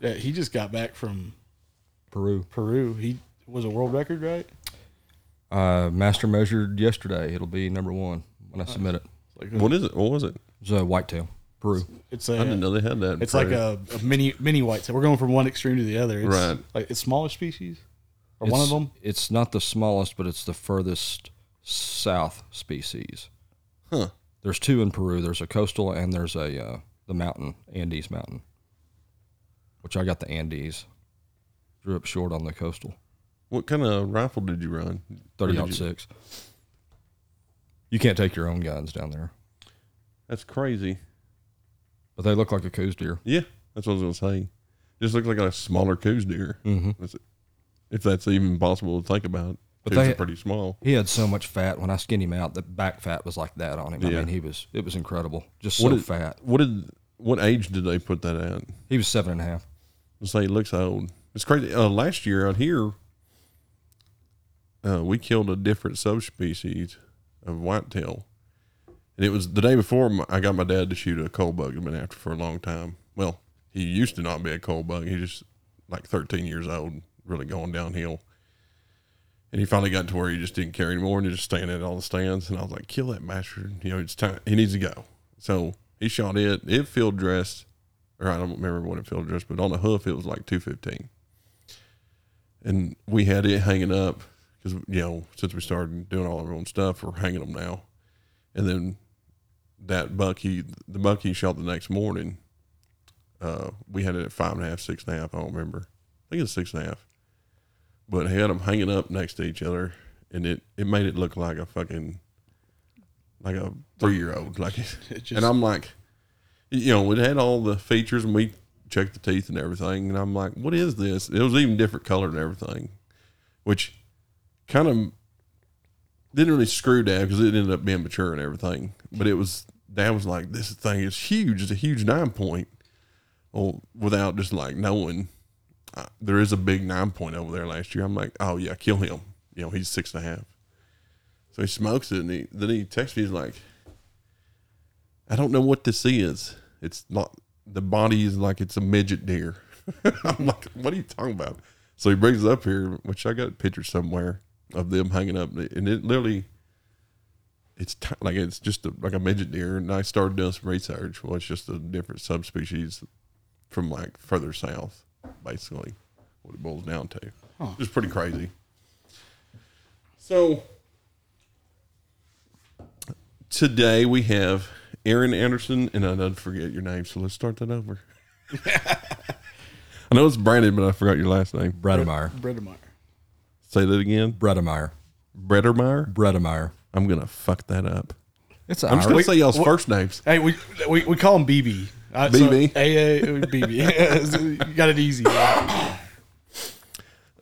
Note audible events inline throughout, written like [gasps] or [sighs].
Yeah, he just got back from Peru. Peru. He was a world record, right? Uh, master measured yesterday. It'll be number one when I submit it. Like What is it? What was it? It's a whitetail, Peru. it's a I didn't know they had that. in it's like a, a mini mini whitetail. We're going from one extreme to the other. It's Right. Like it's smaller species, or one of them. It's not the smallest, but it's the furthest south species. Huh. There's two in Peru. There's a coastal and there's a uh, the mountain Andes mountain, which I got the Andes. Drew up short on the coastal, What kind of rifle did you run? thirty out you- six. You can't take your own guns down there, That's crazy. but they look like a Coues deer. Yeah, that's what I was gonna say. Just looks like a smaller Coues deer. Mm-hmm. That's. If that's even possible to think about. But they- are pretty small. He had so much fat when I skinned him out. The back fat was like that on him. I Yeah. mean, he was it was incredible. Just What so is- fat. What did what age did they put that at? He was seven and a half. I say he looks old. It's crazy. Uh, last year out here, uh, we killed a different subspecies of whitetail, and it was the day before I got my dad to shoot a cull buck. I've been after for a long time. Well, he used to not be a cull buck. He just like 13 years old, really going downhill. And he finally got to where he just didn't care anymore, and he just standing at all the stands. And I was like, "Kill that bastard! You know, it's time. He needs to go." So he shot it. It field dressed or I don't remember what it field dressed, but on the hoof it was like two fifteen, and we had it hanging up because you know since we started doing all our own stuff, we're hanging them now, and then that buck he the buck he shot the next morning, uh, we had it at five and a half, six and a half. I don't remember. I think it's six and a half, but he had them hanging up next to each other, and it it made it look like a fucking like a three year old, like [laughs] It just, and I'm like, you know, it had all the features, and we checked the teeth and everything. And I'm like, what is this? It was even different color and everything, which kind of didn't really screw Dad because it ended up being mature and everything. But it was Dad was like, this thing is huge. It's a huge nine point. Well, without just like knowing, uh, there is a big nine point over there last year. I'm like, oh yeah, kill him. You know, he's six and a half. So he smokes it, and he, then he texts me. He's like, I don't know what this is. It's not the body is like it's a midget deer. [laughs] I'm like, what are you talking about? So he brings it up here, which I got a picture somewhere of them hanging up, and it literally, it's t- like it's just a, like a midget deer. And I started doing some research. Well, it's just a different subspecies from like further south, basically, what it boils down to. Huh. It's pretty crazy. So today we have Aaron Anderson, and I don't forget your name, so let's start that over. [laughs] I know it's Brandon, but I forgot your last name. Bredemeyer. Bredemeyer. Say that again. Bredemeyer. Brettermeyer. Bredemeyer. I'm gonna fuck that up. It's I'm just gonna say y'all's first names. Hey, we we, we call him BB. Uh, BB? So, AA, BB. [laughs] you got it easy.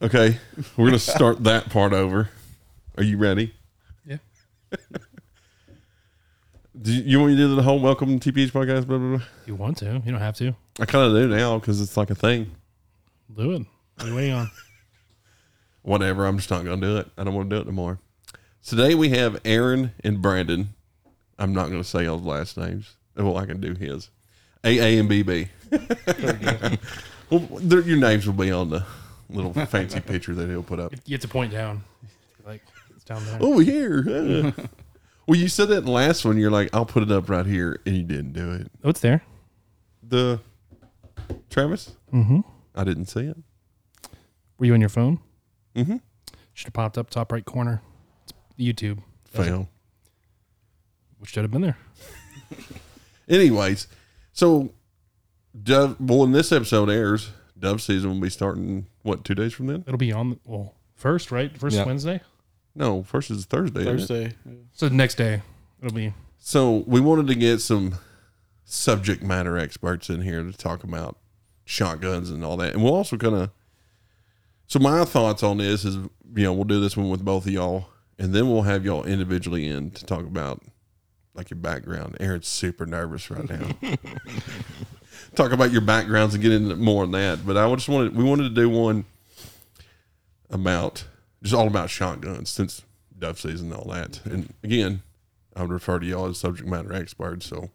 Okay, we're gonna start that part over. Are you ready? Yeah. [laughs] Do you, you want me to do the whole welcome to TPH podcast? Blah, blah, blah? You want to? You don't have to. I kind of do now because it's like a thing. Do it. What are you waiting on? [laughs] Whatever. I'm just not gonna do it. I don't want to do it anymore. Today we have Aaron and Brandon. I'm not gonna say y'all's last names. Well, I can do his. A A and B B. [laughs] well, their- your names will be on the little fancy picture that he'll put up. You have to point down. Like it's down there. over here. [laughs] well, you said that in the last one. You're like, I'll put it up right here, and you didn't do it. Oh, it's there. The Travis, Mm-hmm. I didn't see it. Were you on your phone? Mm-hmm. Should have popped up top right corner. It's YouTube. Does? Fail. Which should have been there. [laughs] Anyways, so Dove. Well, when this episode airs, Dove season will be starting. What two days from then? It'll be on. The, well, first, right? First Yeah. Wednesday. No, first is Thursday. isn't it? Thursday. So the next day, it'll be. So we wanted to get some subject matter experts in here to talk about shotguns and all that, and we'll also kind of. So my thoughts on this is, you know, we'll do this one with both of y'all, and then we'll have y'all individually in to talk about like your background. Aaron's super nervous right now. [laughs] talk about your backgrounds and get into more on that, but I just wanted we wanted to do one about just all about shotguns since dove season and all that, and again. I would refer to y'all as subject matter experts. So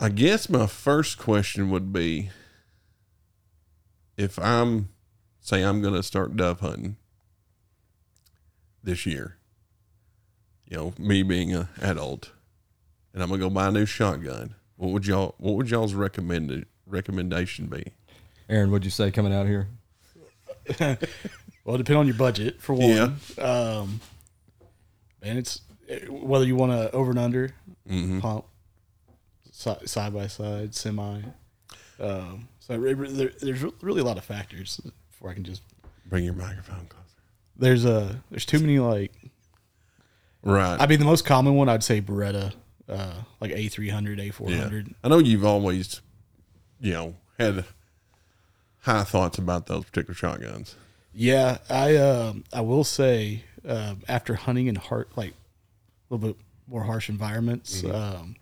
I guess my first question would be if I'm say I'm going to start dove hunting this year, you know, me being an adult, and I'm gonna go buy a new shotgun, what would y'all what would y'all's recommended recommendation be? Aaron, what'd you say coming out here? [laughs] Well, it depends on your budget for one. Um, and it's whether you want to over and under Mm-hmm. pump si- side by side semi. Um, so it re- there, there's really a lot of factors before I can just. Bring your microphone closer. There's a there's too many like Right. I mean the most common one I'd say Beretta, uh, like A three hundred, A four hundred. yeah. I know you've always, you know, had high thoughts about those particular shotguns. Yeah, I um I will say um after hunting in heart like a little bit more harsh environments, um,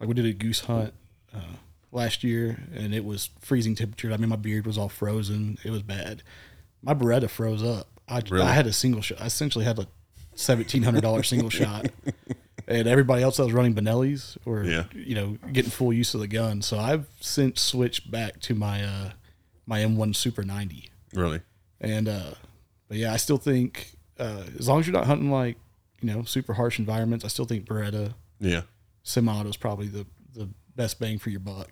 like we did a goose hunt uh, last year, and it was freezing temperature. I mean, my beard was all frozen. It was bad. My Beretta froze up. I, Really? I had a single shot. I essentially had a seventeen hundred dollar [laughs] single shot, and everybody else that was running Benelli's or Yeah. you know getting full use of the gun. So I've since switched back to my uh, my M1 Super ninety. Really? And uh but yeah, I still think uh as long as you're not hunting like, you know, super harsh environments, I still think Beretta Yeah. semi-auto is probably the the best bang for your buck.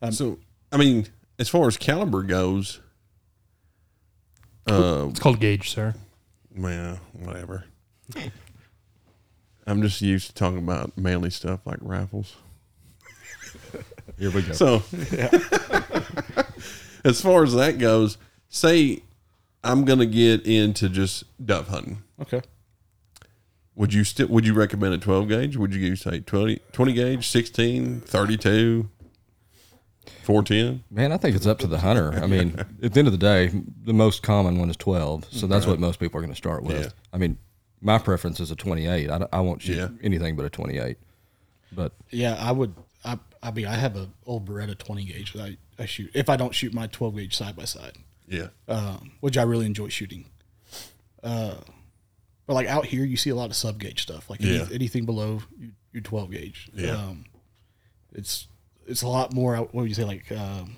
Um, so, I mean, as far as caliber goes, uh, It's called gauge, sir. well, whatever. I'm just used to talking about manly stuff like rifles. Here we go. So, [laughs] [laughs] as far as that goes, say I'm going to get into just dove hunting. Okay. Would you still would you recommend a 12 gauge? Would you say 20, 20 gauge, 16, 32, 410? Man, I think it's up to the hunter. I mean, [laughs] at the end of the day, the most common one is 12. So that's what most people are going to start with. Yeah. I mean, my preference is a 28. I, I won't shoot Yeah. anything but a 28. But Yeah, I would I I mean I have a old Beretta 20 gauge that I, I shoot if I don't shoot my 12 gauge side by side. Yeah. Um, which I really enjoy shooting. Uh but like out here you see a lot of sub gauge stuff. Like any- anything below your, your 12 gauge. Yeah. Um it's it's a lot more what would you say like um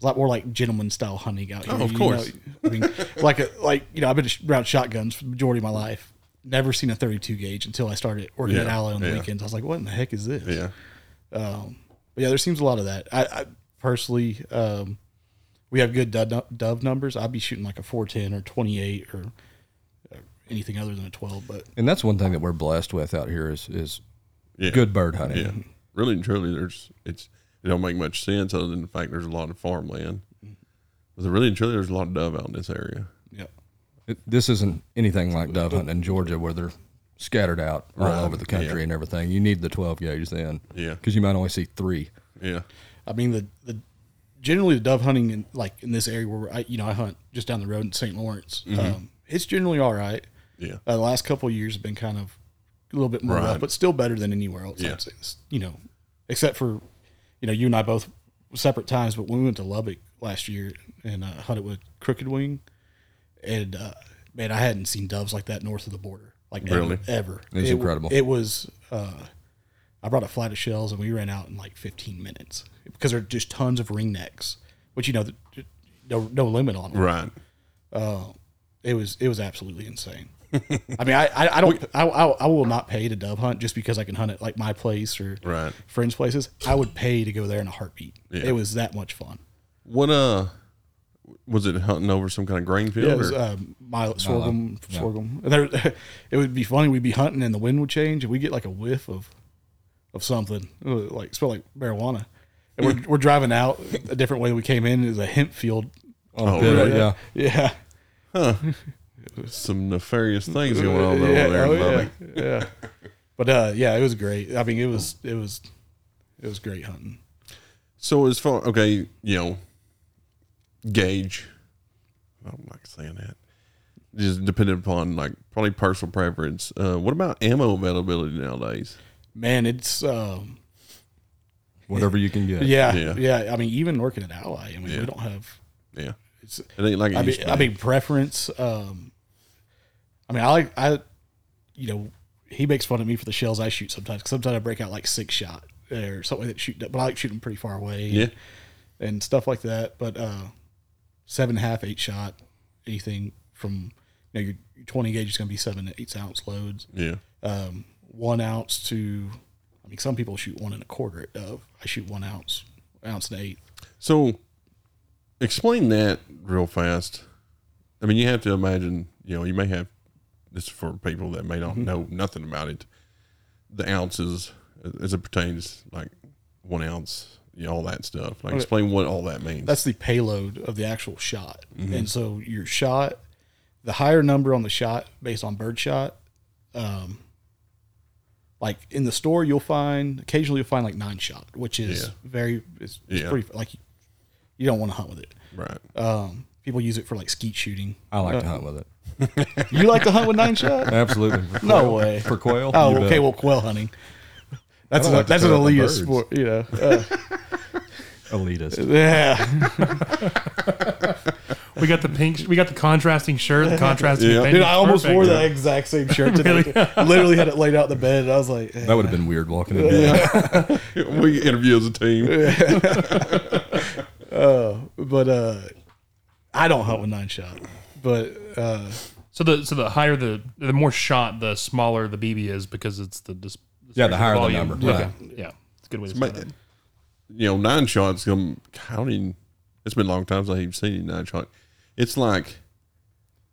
a lot more like gentleman style hunting out here. Oh, of you course. know? I mean, [laughs] like a, like you know, I've been around shotguns for the majority of my life. Never seen a 32 gauge until I started working at Yeah, Ally on the yeah. weekends. I was like, what in the heck is this? Yeah. Um, but yeah, there seems a lot of that. I, I personally, um, we have good dove, dove numbers. I'd be shooting like a 410 or 28 or, or anything other than a 12. But and that's one thing that we're blessed with out here is is Yeah. good bird hunting. Yeah. Really and truly, there's it's it don't make much sense other than the fact there's a lot of farmland. But really and truly, there's a lot of dove out in this area. yeah, It, this isn't anything like dove hunting in Georgia where they're scattered out all Right. over the country Yeah. and everything. You need the 12 gauge then. Yeah. Because you might only see three. Yeah. I mean the the generally the dove hunting in like in this area where I you know I hunt just down the road in St. Lawrence. Um, it's generally all right. Yeah. Uh, the last couple of years have been kind of a little bit more Right. rough, but still better than anywhere else. Yeah. I'd say. You know, except for, you know, you and I both separate times, but when we went to Lubbock last year and uh, hunted with Crooked Wing, and uh, man, I hadn't seen doves like that north of the border, like Really? ever. ever. It was It- incredible. It was. Uh, I brought a flight of shells and we ran out in like 15 minutes because there are just tons of ring necks, which you know, no no limit on them Right. it was it was absolutely insane. [laughs] I mean, I I, I don't I, I I will not pay to dove hunt just because I can hunt at like my place or Right. friends' places. I would pay to go there in a heartbeat. Yeah. It was that much fun. What uh was it hunting over some kind of grain field? Yeah, it was or- um, millet sorghum yeah. sorghum. And there, [laughs] it would be funny. We'd be hunting and the wind would change and we get like a whiff of of something It would, like smell like marijuana. And we're we're driving out a different way we came in. Is a hemp field. oh, Yeah, really? yeah. Yeah. Huh. Some nefarious things going on [laughs] over yeah, there. oh, yeah, yeah. But uh, yeah, it was great. I mean, it was it was it was great hunting. So as far okay, you know, gauge. I'm not like saying that. Just depending upon like probably personal preference. Uh, what about ammo availability nowadays? Man, it's um, Whatever you can get. yeah, Yeah. yeah, I mean, even working at Ally, I mean, Yeah. we don't have. Yeah, It's. it ain't like it I mean, I mean, preference. Um, I mean, I like I, you know, he makes fun of me for the shells I shoot sometimes. 'cause sometimes I break out like six shot or something that shoot, but I like shooting pretty far away. yeah, and stuff like that. But uh, seven and a half, eight shot, anything from you know your, your twenty gauge is going to be seven to eight ounce loads. Yeah. Um, one ounce to, I mean, some people shoot one and a quarter Dove. I shoot one ounce, ounce and eight. So, explain that real fast. I mean, you have to imagine. You know, you may have this for people that may not know nothing about it. The ounces, as it pertains, like one ounce, you know, all that stuff. Like, Okay. explain what all that means. That's the payload of the actual shot. And so your shot, the higher number on the shot based on bird shot, um, like in the store, you'll find occasionally you'll find like nine shot, which is Yeah. very it's, it's Yeah. pretty like you don't want to hunt with it. right. Um, people use it for like skeet shooting. I like Uh, to hunt with it. [laughs] You like to hunt with nine shot? Absolutely. No way. For quail? Oh, You okay. bet. Well, quail hunting. That's I an, don't like that's an throw elitist sport, you know. Uh, [laughs] [laughs] elitist. yeah, We got the pink. We got the contrasting shirt, the contrasting. Yeah. dude, I almost Perfect. wore that exact same shirt today. [laughs] Literally had it laid out in the bed, and I was like, eh. That would have been weird walking in. there. [laughs] we interview as a team. [laughs] but uh, I don't hunt with nine shot. But uh, So the so the higher the the more shot, the smaller the BB is because it's the dis- Yeah, the higher the number, Yeah, right. yeah, it's a good way to Ma- say that. you know, nine shots. Um, counting. It's been a long time since I've seen nine shot. It's like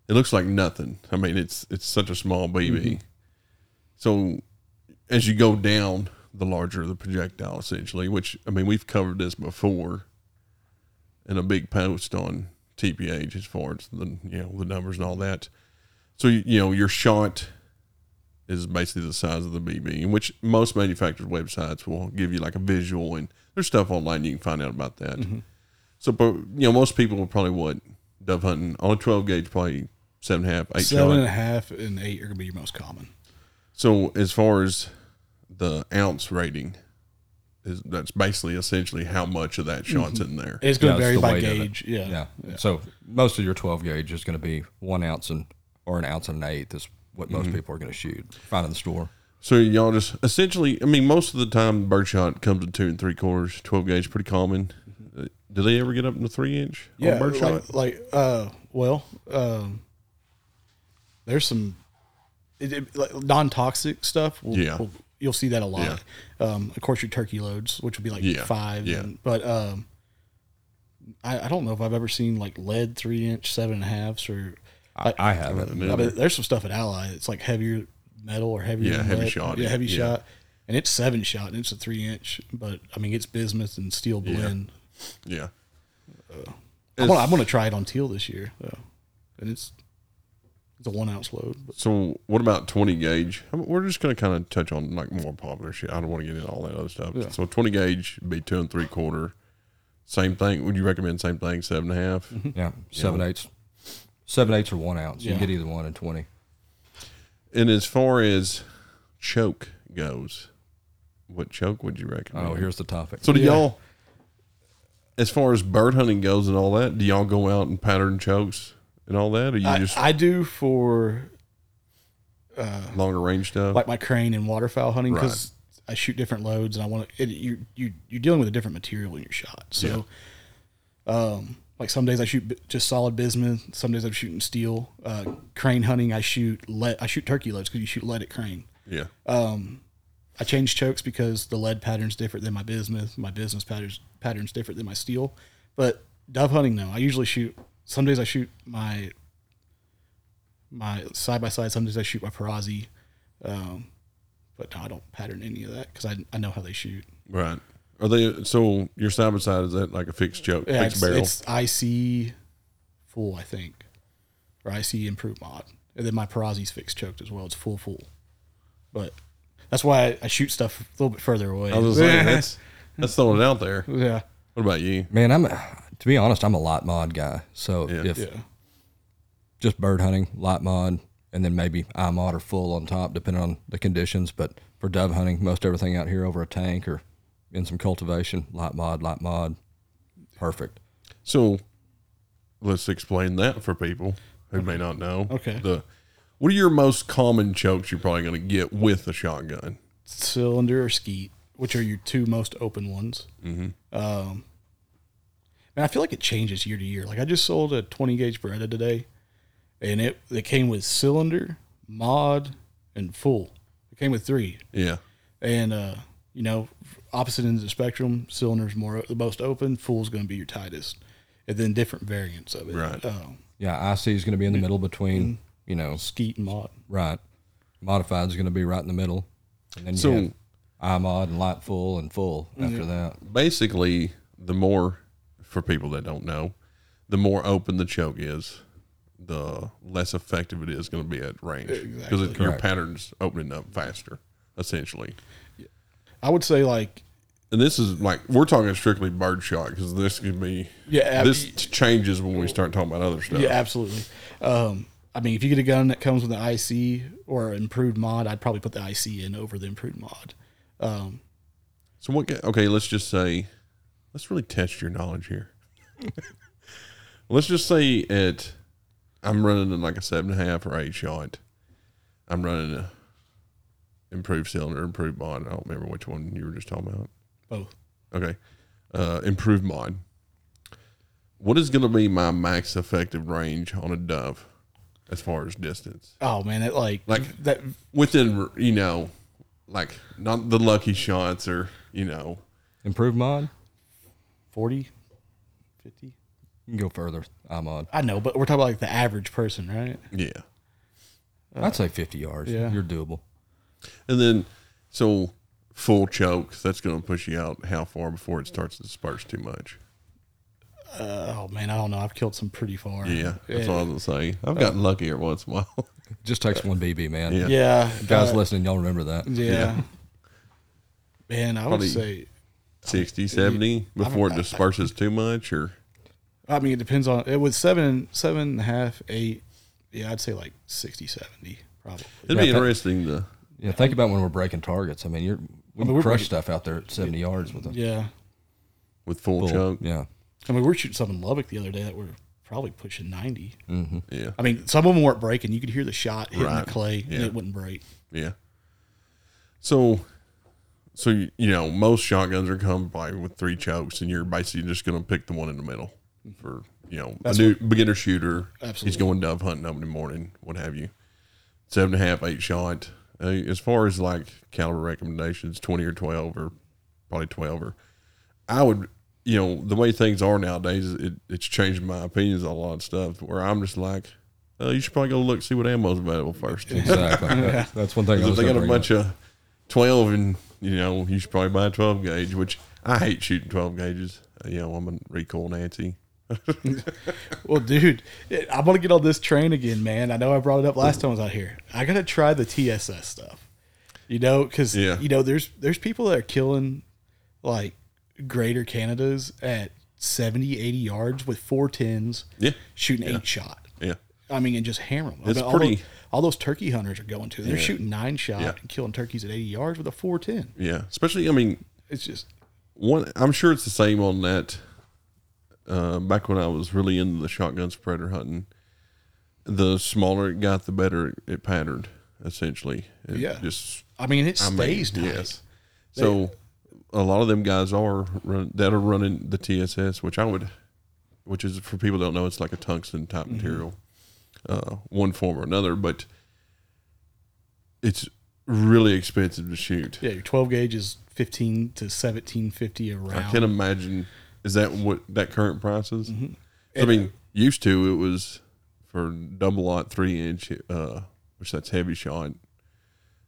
it looks like nothing. I mean, it's it's such a small BB. Mm-hmm. So as you go down, the larger the projectile, essentially. Which I mean, we've covered this before in a big post on TPH as far as the you know the numbers and all that. So you you know your shot is basically the size of the BB, in which most manufacturers' websites will give you like a visual, and there's stuff online you can find out about that. Mm-hmm. So, but you know, most people will probably what dove hunting on a 12 gauge, probably seven and a half, eight seven shot. and a half and eight are gonna be your most common. So, as far as the ounce rating, is that's basically essentially how much of that mm-hmm. shot's in there. It's gonna Yeah, it's vary the by weight of it. gauge. Yeah. Yeah. So most of your 12 gauge is going to be one ounce and or an ounce and an eighth is what most mm-hmm. people are going to shoot. Find in the store. So y'all just essentially, I mean, most of the time, birdshot comes in two and three quarters. 12 gauge, pretty common. Do they ever get up into three inch? Yeah, like, like uh, well, um, there's some it, it, like non-toxic stuff. Will, Yeah. will- you'll see that a lot. Um, of course, your turkey loads, which would be like Yeah, five. yeah. and- but um, I, I don't know if I've ever seen like lead three inch seven and a halves or. I, I haven't. Yeah. I mean, there's some stuff at Ally. It's like heavier metal or heavier. Yeah, heavy lead. shot, Yeah, heavy yeah. shot, and it's seven shot and it's a three inch. But I mean, it's bismuth and steel Yeah. blend. Yeah. I want, I'm going to try it on teal this year, though. and it's it's a one ounce load. But So what about 20 gauge? I mean, we're just going to kind of touch on like more popular shit. I don't want to get into all that other stuff. Yeah. So 20 gauge would be two and three quarter. Same thing. Would you recommend same thing? Seven and a half? Mm-hmm. Yeah. Seven eighths. Seven eighths or one ounce. You can get either one in 20. And as far as choke goes, what choke would you recommend? Oh, here's the topic. So do Yeah. y'all, as far as bird hunting goes and all that, do y'all go out and pattern chokes and all that, or you I, just I do for uh, longer range stuff? like my crane and waterfowl hunting because I shoot different loads and I want to. You you you're dealing with a different material in your shot. So, um, like some days I shoot just solid bismuth. Some days I'm shooting steel. Uh, crane hunting I shoot lead. I shoot turkey loads because you shoot lead at crane. yeah, I change chokes because the lead pattern's different than my bismuth. My bismuth patterns patterns different than my steel. But dove hunting, no. I usually shoot. Some days I shoot my my side by side. Some days I shoot my Perazzi. Um, but no, I don't pattern any of that because I, I know how they shoot. right. Are they so your side by side is that like a fixed choke, Yeah, fixed it's, barrel? it's IC full, I think, or IC improved mod, and then my Perazzi's fixed choked as well. It's full full, but that's why I, I shoot stuff a little bit further away. I was saying that's [laughs] that's throwing it out there. yeah, What about you? Man, I'm to be honest, I'm a lot mod guy. So Yeah. if yeah. just bird hunting, light mod, and then maybe iMod or full on top, depending on the conditions. But for dove hunting, most everything out here over a tank or in some cultivation, light mod, light mod, perfect. So let's explain that for people who may not know. Okay. The what are your most common chokes you're probably going to get with a shotgun? cylinder or skeet, which are your two most open ones. Mm-hmm. Um, And I feel like it changes year to year. Like I just sold a 20 gauge Beretta today, and it it came with cylinder, mod, and full. It came with three, Yeah. and uh, you know, opposite ends of the spectrum, cylinder's more the most open, full's going to be your tightest, and then different variants of it. Right. Uh, Yeah, IC is going to be in the middle between, you know, skeet and mod. right. Modified is going to be right in the middle. And then you So- have iMod and light full and full after that. Basically, the more for people that don't know, the more open the choke is, the less effective it is going to be at range because your pattern's opening up faster, essentially. I would say like And this is like we're talking strictly bird shot because this could be Yeah, ab- This changes when we start talking about other stuff. Yeah, absolutely. Um, I mean, if you get a gun that comes with an IC or an improved mod, I'd probably put the IC in over the improved mod. Um, So what? Okay, let's just say, let's really test your knowledge here. [laughs] let's just say at, I'm running in like a seven and a half or eight shot. I'm running a improved cylinder, improved mod. I don't remember which one you were just talking about. both. Okay, uh, improved mod. What is going to be my max effective range on a dove, as far as distance? Oh man, it like Like- that. Within you know, like not the lucky shots or you know, Improved mod, 40, 50? you can go further. iMod. I know, but we're talking about like the average person, right? yeah. I'd say 50 yards. yeah. You're doable. And then, so full choke, that's going to push you out how far before it starts to disperse too much? Uh, oh man, I don't know. I've killed some pretty far. Yeah, that's yeah. what I was going to say. I've gotten lucky every once in a while. [laughs] Just takes one BB, man. Yeah. Yeah, Guys uh, listening, y'all remember that. Yeah. Yeah. Man, I would say. 60, 70 before it disperses too much or I mean, it depends on it. With seven, seven and a half, eight. Yeah, I'd say like 60, 70, probably. it'd Yeah, be that- interesting to Yeah, think about when we're breaking targets. I mean, you're we mean, we're crush breaking- stuff out there at 70 yards with them. Yeah. with full, full. choke. Yeah. I mean, we were shooting some in Lubbock the other day that were probably pushing 90. Yeah. I mean, some of them weren't breaking. You could hear the shot hitting Right. the clay and it wouldn't break. Yeah. So, so you you know, most shotguns are come by with three chokes, and you're basically just going to pick the one in the middle for you know That's a new beginner shooter. Absolutely. He's going dove hunting up in the morning, what have you. Seven and a half, eight shot. Uh, as far as like caliber recommendations, twenty or twelve, or probably twelve. Or I would, you know, the way things are nowadays, it, it's changed my opinions on a lot of stuff. Where I'm just like, oh, you should probably go look see what ammo's available first. Exactly. That- That's [laughs] one thing I If was they got a bunch up. of twelve, and you know, you should probably buy a twelve gauge. Which I hate shooting twelve gauges. Uh, You know, I'm a recoil Nancy. [laughs] Well, dude, I'm going to get on this train again, man. I know I brought it up last time I was out here. I got to try the TSS stuff. You know, because, Yeah. you know, there's there's people that are killing like greater Canadas at 70, 80 yards with four tens, Yeah, shooting eight shot. yeah, I mean, and just hammer them. It's all pretty- Those, all those turkey hunters are going to. They're Yeah. shooting nine shot Yeah. and killing turkeys at 80 yards with a 410. yeah. Especially, I mean, It's just, one. I'm sure it's the same on that. Uh, back when I was really into the shotgun predator hunting, the smaller it got, the better it, it patterned. Essentially, It Yeah. Just I mean, it I mean, stays yes. So a lot of them guys are run, that are running the TSS, which I would, which is for people that don't know, it's like a tungsten type Mm-hmm. material, uh, one form or another, but it's really expensive to shoot. Yeah, your 12 gauge is 15 to 1750 a I round. I can imagine. Is that what that current price is? Mm-hmm. I mean, used to it was for double lot three inch, uh, which that's heavy shot.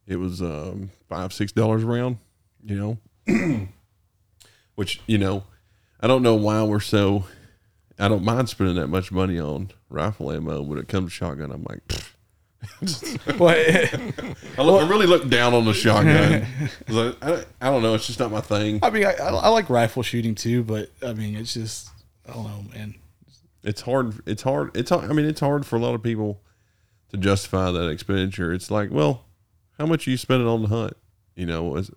It was um, five six dollars a round. You know, [clears throat] which you know, I don't know why we're so. I don't mind spending that much money on rifle ammo. When it comes to shotgun, I'm like. [laughs] Well, I, look, I really look down on the shotgun. [laughs] I, I, I don't know. It's just not my thing. I mean, I, I I like rifle shooting too, but I mean, it's just, I don't know, man. it's hard it's hard it's hard, i mean it's hard for a lot of people to justify that expenditure it's like well how much are you spending on the hunt you know as,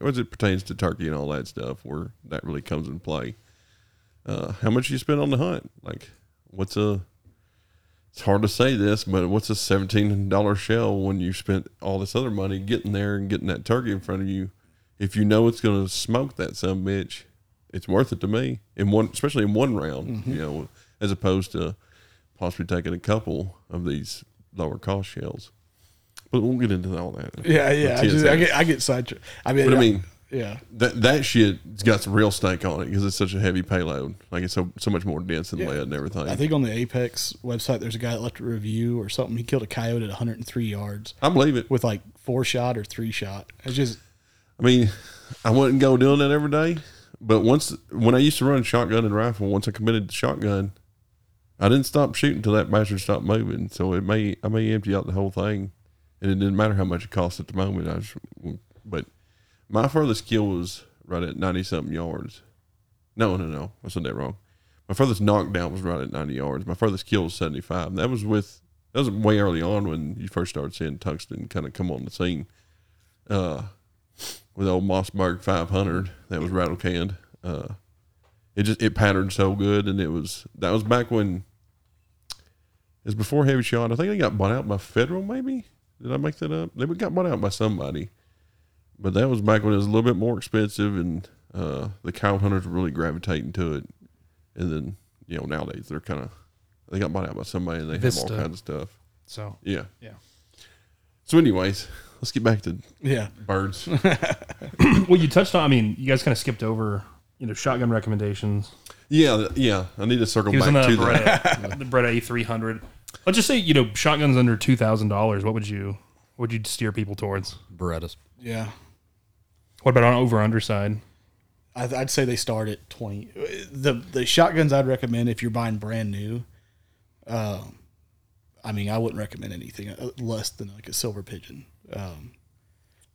as it pertains to turkey and all that stuff where that really comes in play uh, how much you spend on the hunt like what's a it's hard to say this but what's a $17 shell when you spent all this other money getting there and getting that turkey in front of you if you know it's going to smoke that some bitch it's worth it to me in one, especially in one round. Mm-hmm. You know, as opposed to possibly taking a couple of these lower cost shells. But we'll get into all that. Yeah, yeah. I, just, I get I get sidetracked. I mean, But I mean, yeah, that that shit's got some real stake on it because it's such a heavy payload. Like it's so so much more dense than Yeah. lead and everything. I think on the Apex website, there's a guy that left a review or something. He killed a coyote at 103 yards I believe it. with like four shot or three shot. It's just I mean, I wouldn't go doing that every day, but once when I used to run shotgun and rifle, once I committed to shotgun, I didn't stop shooting until that bastard stopped moving. So it may I may empty out the whole thing, and it didn't matter how much it cost at the moment. I just, but my furthest kill was right at ninety something yards. No, no, no, I said that wrong. My furthest knockdown was right at ninety yards. My furthest kill was seventy five. That was with that was way early on when you first started seeing tungsten kind of come on the scene. Uh, with old Mossberg 500 that was rattle canned. Uh, it just it patterned so good, and it was that was back when it was before Hevi-Shot. I think they got bought out by Federal. Maybe did I make that up? They got bought out by somebody, but that was back when it was a little bit more expensive, and uh, the cow hunters were really gravitating to it. And then you know nowadays they're kind of they got bought out by somebody, and they have all kinds of stuff. So Yeah, Yeah. So, anyways, let's get back to yeah. birds. [laughs] well, you touched on. I mean, you guys kind of skipped over. You know, shotgun recommendations. yeah, yeah. I need to circle He was back on the to that. [laughs] The Beretta A300. Let's just say you know shotguns under two thousand dollars. What would you what would you steer people towards? Berettas. Yeah. What about on over under side? I'd, I'd say they start at 20. The the shotguns I'd recommend if you're buying brand new, um, I mean, I wouldn't recommend anything uh, less than like a silver pigeon. Um,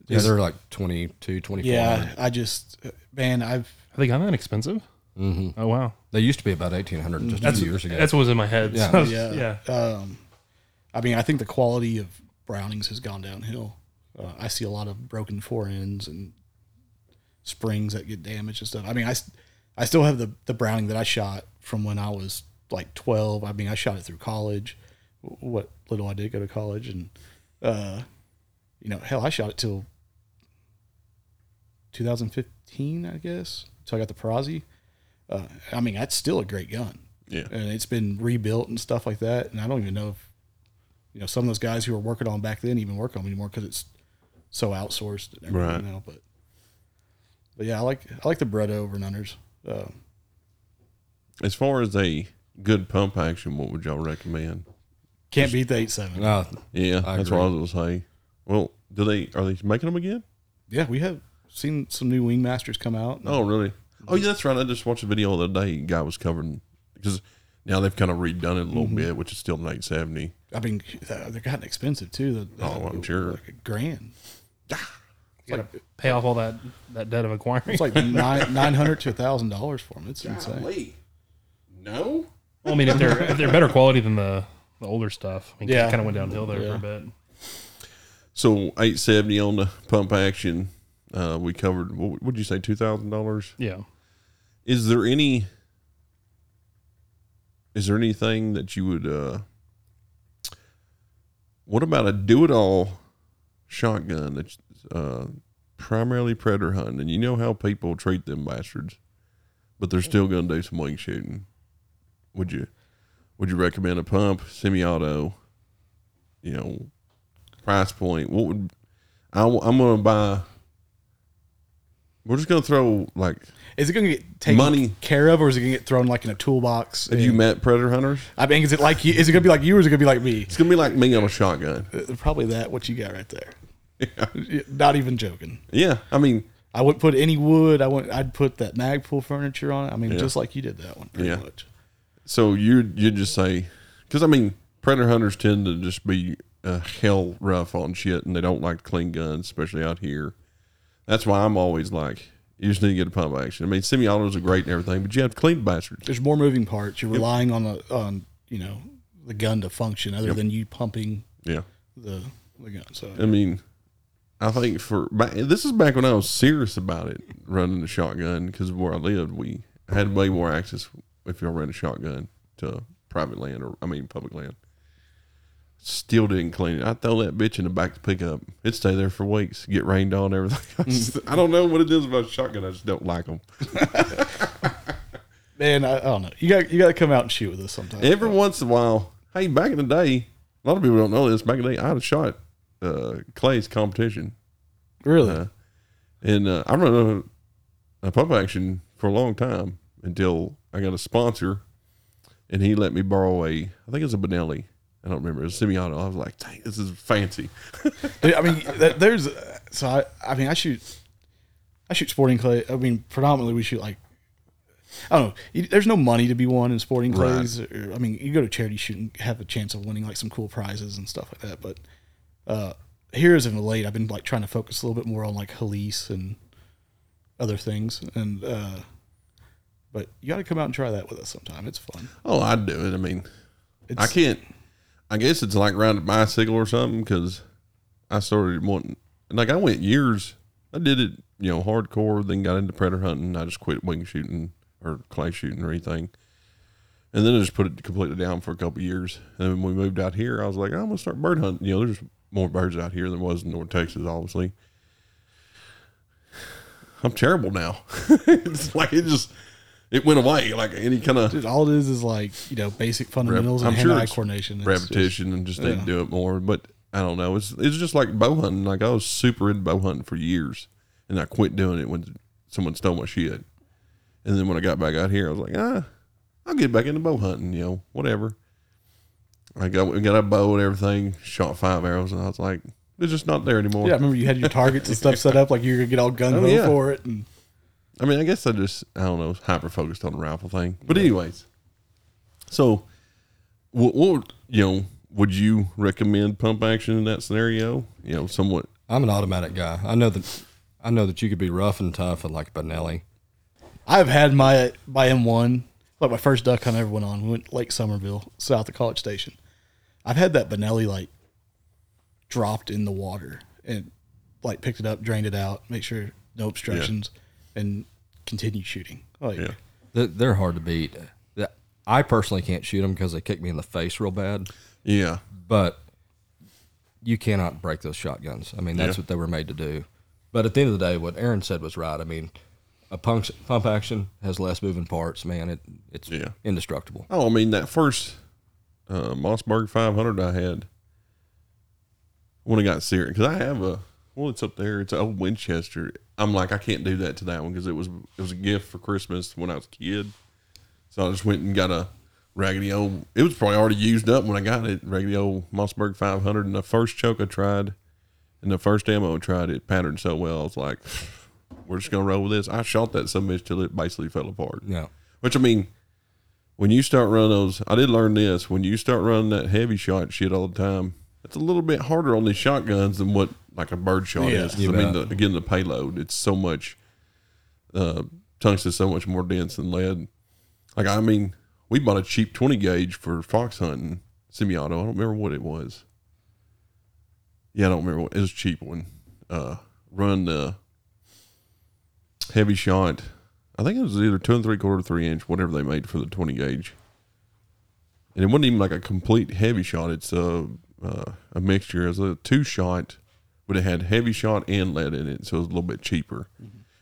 Yeah, they're like 22, 24. yeah, I just, man, I've, Have they gotten that expensive? hmm Oh wow, They used to be about 1800 just a few years ago. that's what was in my head. Yeah. So, [laughs] yeah, yeah. Um, I mean, I think the quality of Brownings has gone downhill. Uh, I see a lot of broken fore ends and springs that get damaged and stuff. I mean, I, I still have the, the Browning that I shot from when I was like 12. I mean, I shot it through college, what little I did go to college. And, uh, you know, hell, I shot it till 2015, I guess. So I got the Perazzi. Uh, I mean, that's still a great gun Yeah. and it's been rebuilt and stuff like that. And I don't even know if you know some of those guys who were working on back then even work on them anymore because it's so outsourced and everything Right. now. But but yeah, I like I like the Beretta over and unders. Uh, As far as a good pump action, what would y'all recommend? can't beat the eight seven. Uh, Yeah, I that's what I was gonna say. Well, do they are they making them again? Yeah, we have seen some new Wingmasters come out. Oh, really? Oh, yeah, that's right. I just watched a video the other day. A guy was covering because now they've kind of redone it a little bit, which is still an eight seventy. I mean they're gotten expensive too. The, Oh, I'm sure. like a grand. You gotta pay off all that that debt of acquiring. It's like nine [laughs] nine hundred to a thousand dollars for them. It's insane. No. Well, I mean, if they're if they're better quality than the the older stuff, I mean, Yeah. it kind of went downhill there Yeah. for a bit. So eight seventy on the pump action. Uh, we covered. What would you say? Two thousand dollars. Yeah. Is there any? Is there anything that you would? uh What about a do-it-all shotgun that's uh, primarily predator hunting? And you know how people treat them bastards, but they're still going to do some wing shooting. Would you? Would you recommend a pump, semi-auto? You know, price point. What would? I, I, am going to buy. We're just going to throw like Is it going to get taken Money. care of, or is it going to get thrown like in a toolbox? Have you and- met predator hunters? I mean, is it like you? Is it going to be like you, or is it going to be like me? It's gonna be like me on a shotgun. Uh, Probably that. What you got right there? [laughs] Yeah, Not even joking. Yeah, I mean, I wouldn't put any wood. I would. I'd put that Magpul furniture on it. I mean, just like you did that one, pretty Yeah. much. so you you just say because I mean, predator hunters tend to just be uh, hell rough on shit, and they don't like clean guns, especially out here. That's why I'm always like, you just need to get a pump action. I mean, semi-autos are great and everything, but you have to clean the bastards. There's more moving parts. You're relying on the on you know the gun to function, other than you pumping Yeah, the the gun. So I mean, I think for this is back when I was serious about it, running a shotgun because where I lived, we had way more access if you ran a shotgun to private land or I mean public land. Still didn't clean it. I throw that bitch in the back of the pickup. It stay there for weeks. Get rained on, everything. [laughs] I, just- I don't know what it is about a shotgun. I just don't like them. [laughs] Man, I, I don't know. You got you got to come out and shoot with us sometimes. Every once in a while, hey, back in the day, a lot of people don't know this. Back in the day, I had a shot uh, Clay's competition, really? uh, and uh, I run a, a pump action for a long time until I got a sponsor, and he let me borrow a, I think it was a Benelli. I don't remember. It was semi-auto. I was like, dang, this is fancy. [laughs] Dude, I mean, that, there's so I I mean I shoot I shoot sporting clay. I mean, predominantly we shoot like I don't know. There's no money to be won in sporting Right. clays. Or, I mean, you go to charity shoot and have a chance of winning like some cool prizes and stuff like that. But uh, here as of late, I've been like trying to focus a little bit more on like Helice and other things. And uh, but you got to come out and try that with us sometime. It's fun. Oh, I'd do it. I mean, It's, I can't. I guess it's like riding a bicycle or something because I started wanting. Like I went years. I did it, you know, hardcore. Then got into predator hunting. I just quit wing shooting or clay shooting or anything. And then I just put it completely down for a couple years. And when we moved out here, I was like, I'm gonna start bird hunting. You know, there's more birds out here than was in North Texas, obviously. [sighs] I'm terrible now. [laughs] it's like it just it went away. Like any kind of Dude, all it is is like you know basic fundamentals I'm and sure hand-eye it's coordination. It's just- repetition and just need yeah. to do it more. But I don't know. It's it's just like bow hunting. Like I was super into bow hunting for years, and I quit doing it when someone stole my shit. And then when I got back out here, I was like, ah, I'll get back into bow hunting. You know, whatever. I got we got a bow and everything. Shot five arrows, and I was like, they're just not there anymore. Yeah, I remember you had your targets and stuff set up like you were gonna get all gun [laughs] ho Oh, yeah. for it, and I mean, I guess I just I don't know hyper focused on the rifle thing. But anyways, so what, what you know? Would you recommend pump action in that scenario? You know, somewhat. I'm an automatic guy. I know that I know that you could be rough and tough and like a Benelli. I've had my my M1, like my first duck hunt I ever went on. We went to Lake Somerville, south of College Station. I've had that Benelli like dropped in the water and like picked it up, drained it out, make sure no obstructions, and continued shooting. Like, Yeah. They're, they're hard to beat. I personally can't shoot them because they kick me in the face real bad. Yeah. But you cannot break those shotguns. I mean, that's Yeah. what they were made to do. But at the end of the day, what Aaron said was right. I mean, a pump, pump action has less moving parts. Man, it it's Yeah. indestructible. Oh, I mean that first uh, Mossberg 500 I had when I got serious because I have a well, it's up there. It's an old Winchester. I'm like I can't do that to that one because it was it was a gift for Christmas when I was a kid. So I just went and got a raggedy old. It was probably already used up when I got it. Raggedy old Mossberg 500. And the first choke I tried, and the first ammo I tried, it patterned so well. I was like, [sighs] we're just gonna roll with this. I shot that some bitch till it basically fell apart. Yeah. Which I mean, when you start running those, I did learn this. When you start running that heavy shot shit all the time, it's a little bit harder on these shotguns than what like a bird shot Yeah. is. I mean, the, again, the payload it's so much. Uh, tungsten's so much more dense than lead. Like I mean, we bought a cheap twenty gauge for fox hunting semi-auto. I don't remember what it was. Yeah, I don't remember what it was. A cheap one. Uh, run the heavy shot. I think it was either two and three quarter, three inch, whatever they made for the twenty gauge. And it wasn't even like a complete heavy shot. It's a uh, a mixture. It was a two shot, but it had heavy shot and lead in it, so it was a little bit cheaper.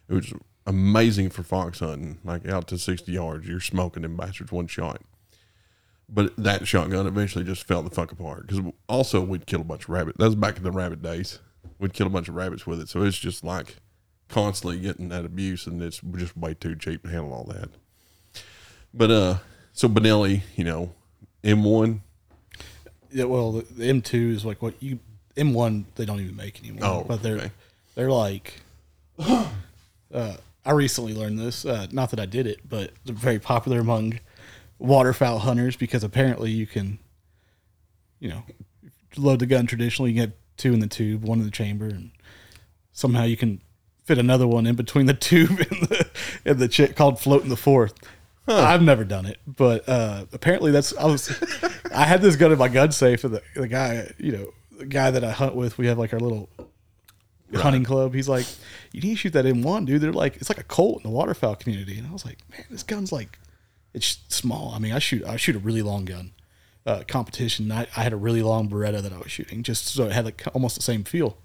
It was amazing for fox hunting, like out to sixty yards. You're smoking them bastards one shot. But that shotgun eventually just fell the fuck apart because also we'd kill a bunch of rabbits. That was back in the rabbit days. We'd kill a bunch of rabbits with it, so it's just like constantly getting that abuse, and it's just way too cheap to handle all that. But uh, so Benelli, you know, M one. Yeah, well, the, the M2 is like what you M1 they don't even make anymore. Oh, but they're okay. they're like. [sighs] Uh, I recently learned this. Uh, not that I did it, but they're very popular among waterfowl hunters because apparently you can, you know, load the gun traditionally. You get two in the tube, one in the chamber, and somehow you can fit another one in between the [laughs] tube and the and the chick called floating the fourth. I've never done it, but uh, apparently that's I was I had this gun in my gun safe, and the, the guy, you know, the guy that I hunt with, we have like our little hunting club. He's like, you need to shoot that in one, dude. They're like, it's like a Colt in the waterfowl community, and I was like, man, this gun's like, it's small. I mean, I shoot I shoot a really long gun. uh, competition. I, I had a really long Beretta that I was shooting, just so it had like almost the same feel.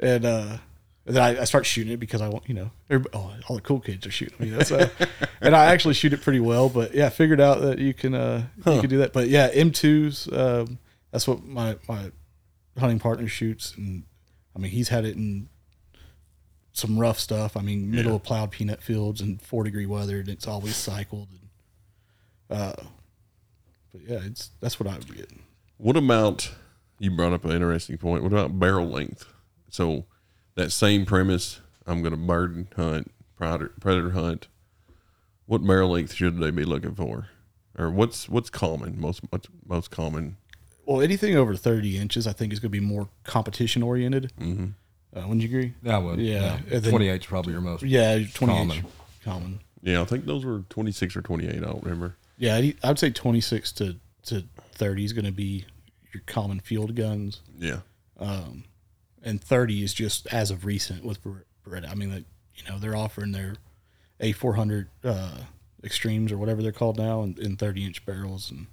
And uh, then I, I start shooting it because I want, you know, oh, all the cool kids are shooting me. That's uh, and I actually shoot it pretty well. But yeah, I figured out that you can uh, you can do that. But yeah, M2s. Um, that's what my my hunting partner shoots, and I mean he's had it in some rough stuff. I mean, middle Yeah. of plowed peanut fields and four degree weather, and it's always cycled. And, uh, but yeah, it's that's what I would get. What about you brought up an interesting point? What about barrel length? So that same premise, I'm going to bird hunt, predator, predator hunt. What barrel length should they be looking for, or what's what's common most what's most common? Well, anything over thirty inches, I think, is going to be more competition oriented. Mm-hmm. Uh, wouldn't you agree? I would. Yeah, and then- 28 is probably your most. Yeah, twenty Common. inch common. Yeah, I think those were 26 or 28. I don't remember. Yeah, I'd, I'd say twenty six to to thirty is going to be your common field guns. Yeah, and 30 is just as of recent with Ber- Beretta. I mean, like, you know, they're offering their A400 uh, extremes or whatever they're called now in, in 30 inch barrels, and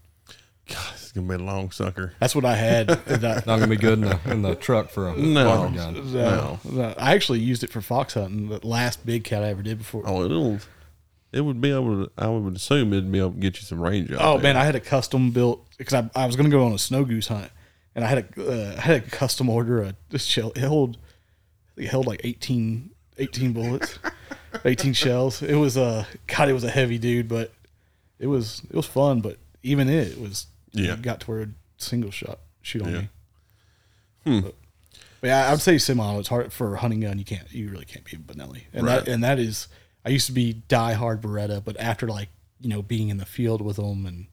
God, it's gonna be a long sucker. that's what I had. [laughs] and Not gonna be good in the in the truck for a No. water gun. no, no, I actually used it for fox hunting. The last big cat I ever did before. Oh, it'll it would be able to. I would assume it'd be able to get you some range. Out Oh there. man, I had a custom built because I, I was going to go on a snow goose hunt, and I had a uh, I had a custom order a this shell. It held it held like 18, 18 bullets, [laughs] eighteen shells. It was uh God, it was a heavy dude, but it was it was fun. But even it was Yeah. got to where a single shot shoot on Yeah. me. Hmm. But, but yeah, I would say semi. It's hard for a hunting gun. You can't you really can't be a Benelli, and Right. that and that is. I used to be die hard Beretta, but after like you know being in the field with them and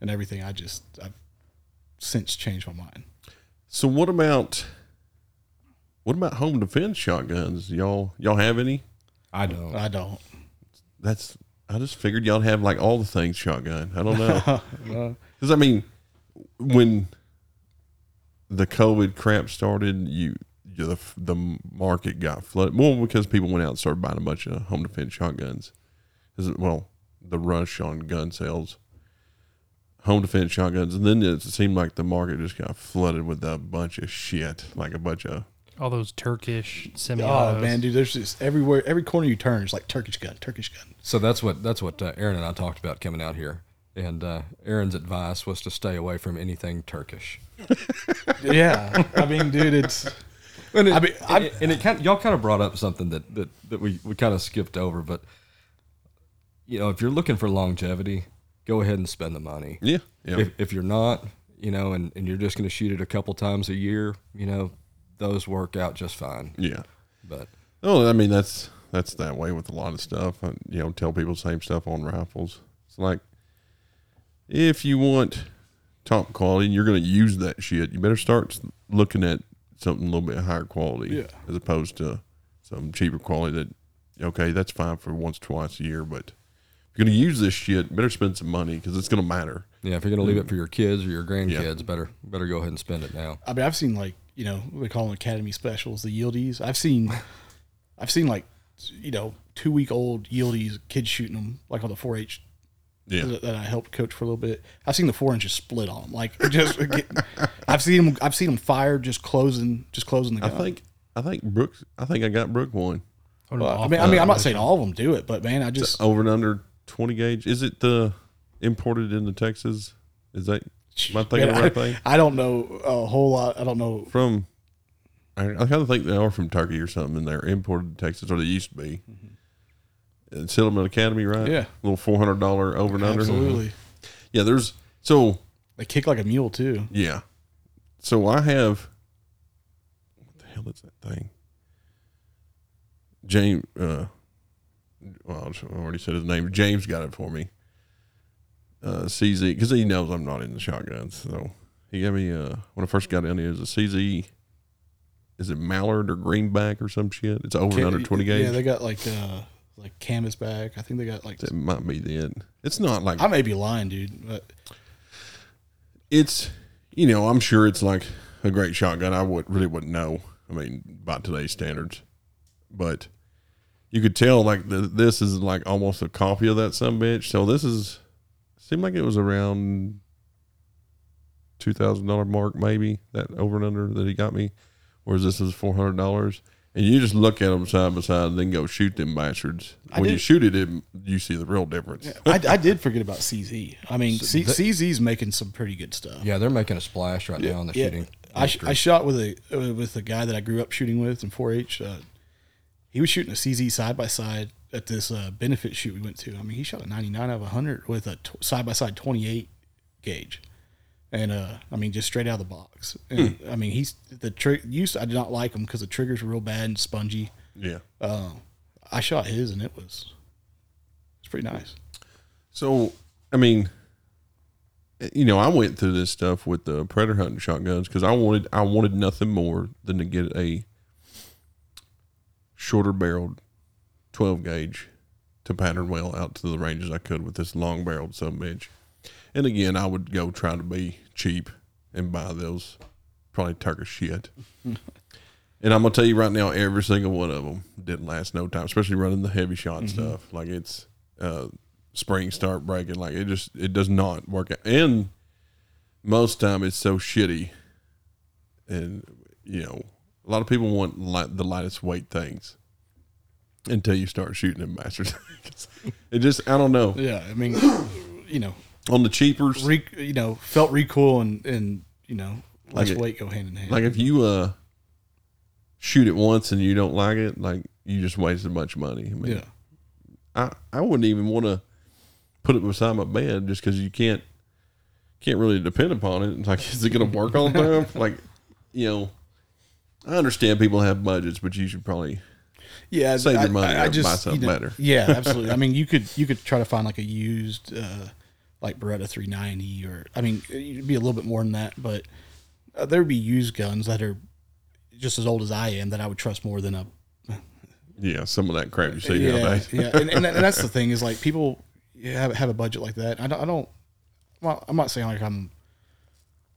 and everything, I just I've since changed my mind. So what about what about home defense shotguns? Y'all y'all have any? I don't. I don't. That's I just figured y'all have like all the things shotgun. I don't know [laughs] [laughs] [laughs] because I mean when the COVID crap started, you, you the the market got flooded. More because people went out and started buying a bunch of home defense shotguns. Is it well the rush on gun sales, home defense shotguns, and then it seemed like the market just got flooded with a bunch of shit, like a bunch of All those Turkish semi Oh man, dude, there's just everywhere, every corner you turn, it's like Turkish gun, Turkish gun. So that's what that's what uh, Aaron and I talked about coming out here. And uh, Aaron's advice was to stay away from anything Turkish. [laughs] Yeah, I mean, dude, it's [laughs] And it, I mean, and I'm- it, and it kind y'all kind of brought up something that, that, that we, we kind of skipped over, but you know, if you're looking for longevity, go ahead and spend the money. yeah yeah If, if you're not, you know, and, and you're just going to shoot it a couple times a year, you know, those work out just fine. yeah. But Oh, I mean that's that's that way with a lot of stuff. I, you know, tell people the same stuff on rifles. It's like if you want top quality and you're going to use that shit, you better start looking at something a little bit higher quality, Yeah. as opposed to some cheaper quality. That okay, that's fine for once twice a year, but if you're going to use this shit, better spend some money because it's going to matter. yeah, if you're going to leave it for your kids or your grandkids, better better go ahead and spend it now. I mean, I've seen like you know they call them academy specials, the Yildiz. I've seen, [laughs] I've seen like you know two week old Yildiz, kids shooting them like on the 4-H Yeah, that, that I helped coach for a little bit. I've seen the four inches split on them. Like [laughs] just, I've seen them. I've seen them fire just closing, just closing the Gun. I think I think Brooks. I think I got Brook one Well, I mean, I mean, I'm not saying all of them do it, but man, I just over and under twenty gauge. Is it the imported into Texas? Is that am I thinking man, the I, right thing? [laughs] I don't know a whole lot. I don't know. From I, I kind of think they are from Turkey or something, and they're imported to Texas, or they used to be. Mm-hmm. And Silverman Academy, right? Mm-hmm. Yeah. little four hundred dollar over and under. Absolutely, Yeah, there's so they kick like a mule too. yeah. So I have what the hell is that thing? James uh well, I already said his name. James got it for me. Uh CZ because he knows I'm not into shotguns. So he gave me uh when I first got in here it was a CZ is it Mallard or Greenback or some shit? It's over and under twenty gauge. Yeah, they got like uh like canvas back. I think they got like. that might be it. It's not like I may be lying, dude, but it's you know i'm sure it's like a great shotgun i would really wouldn't know i mean by today's standards but you could tell like the, this is like almost a copy of that some bitch so this is seemed like it was around two thousand dollar mark, maybe that over and under that he got me, whereas this is four hundred dollars. And you just look at them side by side, and then go shoot them bastards. I When you shoot it, it, you see the real difference. I, I did forget about CZ. I mean, C, CZ's making some pretty good stuff. Yeah, they're making a splash right now in the Yeah, shooting. I, sh- I shot with a uh, with a guy that I grew up shooting with in 4-H. Uh, he was shooting a CZ side by side at this uh, benefit shoot we went to. I mean, he shot a 99 out of 100 with a side by side 28 gauge, and uh, I mean, just straight out of the box. And, I mean, he's the trick. Used I did not like him because the triggers were real bad and spongy. Yeah. Uh, I shot his and it was it's pretty nice. So, I mean, you know, I went through this stuff with the predator hunting shotguns because I wanted I wanted nothing more than to get a shorter barreled twelve gauge to pattern well out to the ranges I could with this long barreled sub bitch. And again, I would go try to be cheap and buy those probably Turkish shit. [laughs] and I'm gonna tell you right now, every single one of them didn't last no time, especially running the heavy shot stuff. Like it's uh, springs start breaking. Like it just it does not work out. And most time it's so shitty. And you know, a lot of people want light, the lightest weight things until you start shooting them bastards. [laughs] it just I don't know Yeah, I mean, you know, on the cheapers. re, you know, felt recoil and and you know, less Like it- weight go hand in hand. Like if you uh shoot it once and you don't like it, like you just wasted a bunch of money. I mean, yeah, I, I wouldn't even want to put it beside my bed just because you can't can't really depend upon it. Like, [laughs] is it going to work all the time? [laughs] like, you know, I understand people have budgets, but you should probably yeah. Save your money I, I just, buy you something know, better. Yeah, [laughs] absolutely. I mean, you could you could try to find like a used uh, like Beretta 390 or I mean, it'd be a little bit more than that, but uh, there would be used guns that are just as old as I am that I would trust more than a yeah some of that crap you see yeah, nowadays. yeah. And, and, and that's the [laughs] thing is like people have have a budget like that. I don't. I don't well, I'm not saying like I'm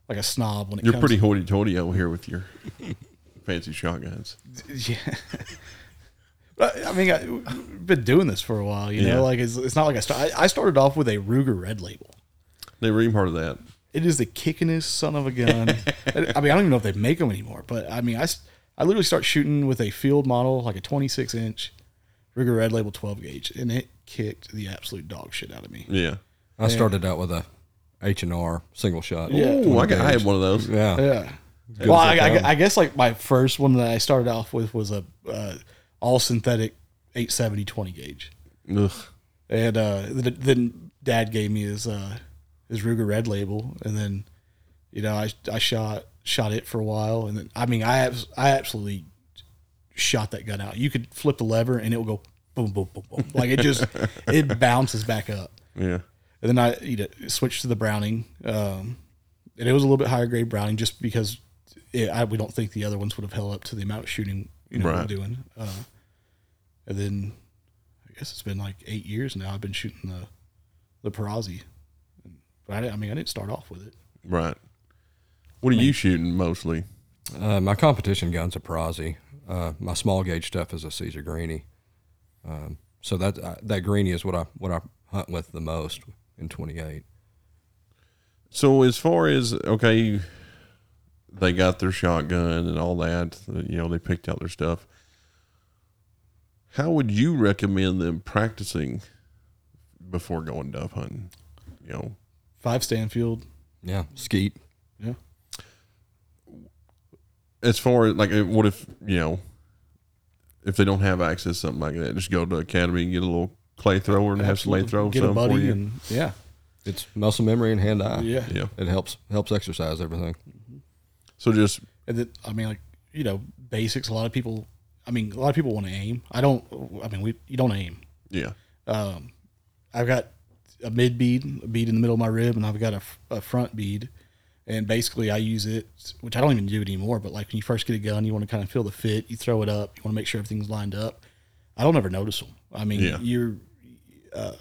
like a snob when it You're pretty hoity-toity over here with your [laughs] fancy shotguns. [laughs] Yeah. But, I mean, I've been doing this for a while, you know. Yeah. Like it's, it's not like I, start, I I started off with a Ruger Red Label. Never even heard of that. It is the kickingest son of a gun. [laughs] I mean, I don't even know if they make them anymore. But I mean, I, s- I literally start shooting with a field model, like a 26 inch Ruger Red Label 12 gauge, and it kicked the absolute dog shit out of me. Yeah. I started out with a H and R single shot. Yeah. Ooh, I, got, I had one of those. Yeah. Yeah. good Well, I, I. I guess like my first one that I started off with was a uh, all synthetic 870 20 gauge. Ugh. And uh, th- then dad gave me his uh, his Ruger Red Label, and then you know I I shot shot it for a while, and then I mean I I absolutely shot that gun out. You could flip the lever and it will go boom boom boom boom [laughs] like it just it bounces back up. Yeah. And then I you know, switched to the Browning, um, and it was a little bit higher grade Browning just because it, I, we don't think the other ones would have held up to the amount of shooting you know Right. we're doing. Uh, and then I guess it's been like eight years now. I've been shooting the the Perazzi, but I, didn't- I mean I didn't start off with it. Right. What are you shooting mostly? Uh, my competition gun's a Perazzi. Uh, my small gauge stuff is a Caesar Guerini. Um, so that uh, that Greeny is what I what I hunt with the most in 28. So as far as okay, they got their shotgun and all that. You know, they picked out their stuff. How would you recommend them practicing before going dove hunting? You know, Five Stanfield, Yeah, skeet. yeah. as far as like, what if you know, if they don't have access to something like that, just go to the academy and get a little clay thrower and have somebody throw Get a some for you. and yeah, It's muscle memory and hand eye. yeah. yeah. It helps helps exercise everything. So just And then, I mean, like you know, basics. A lot of people. I mean, a lot of people want to aim. I don't. I mean, we you don't aim. yeah, Um, I've got a mid bead, a bead in the middle of my rib, and I've got a, a front bead. And basically, I use it, which I don't even do it anymore. But like when you first get a gun, you want to kind of feel the fit. You throw it up. You want to make sure everything's lined up. I don't ever notice them. I mean, Yeah. you're. Uh,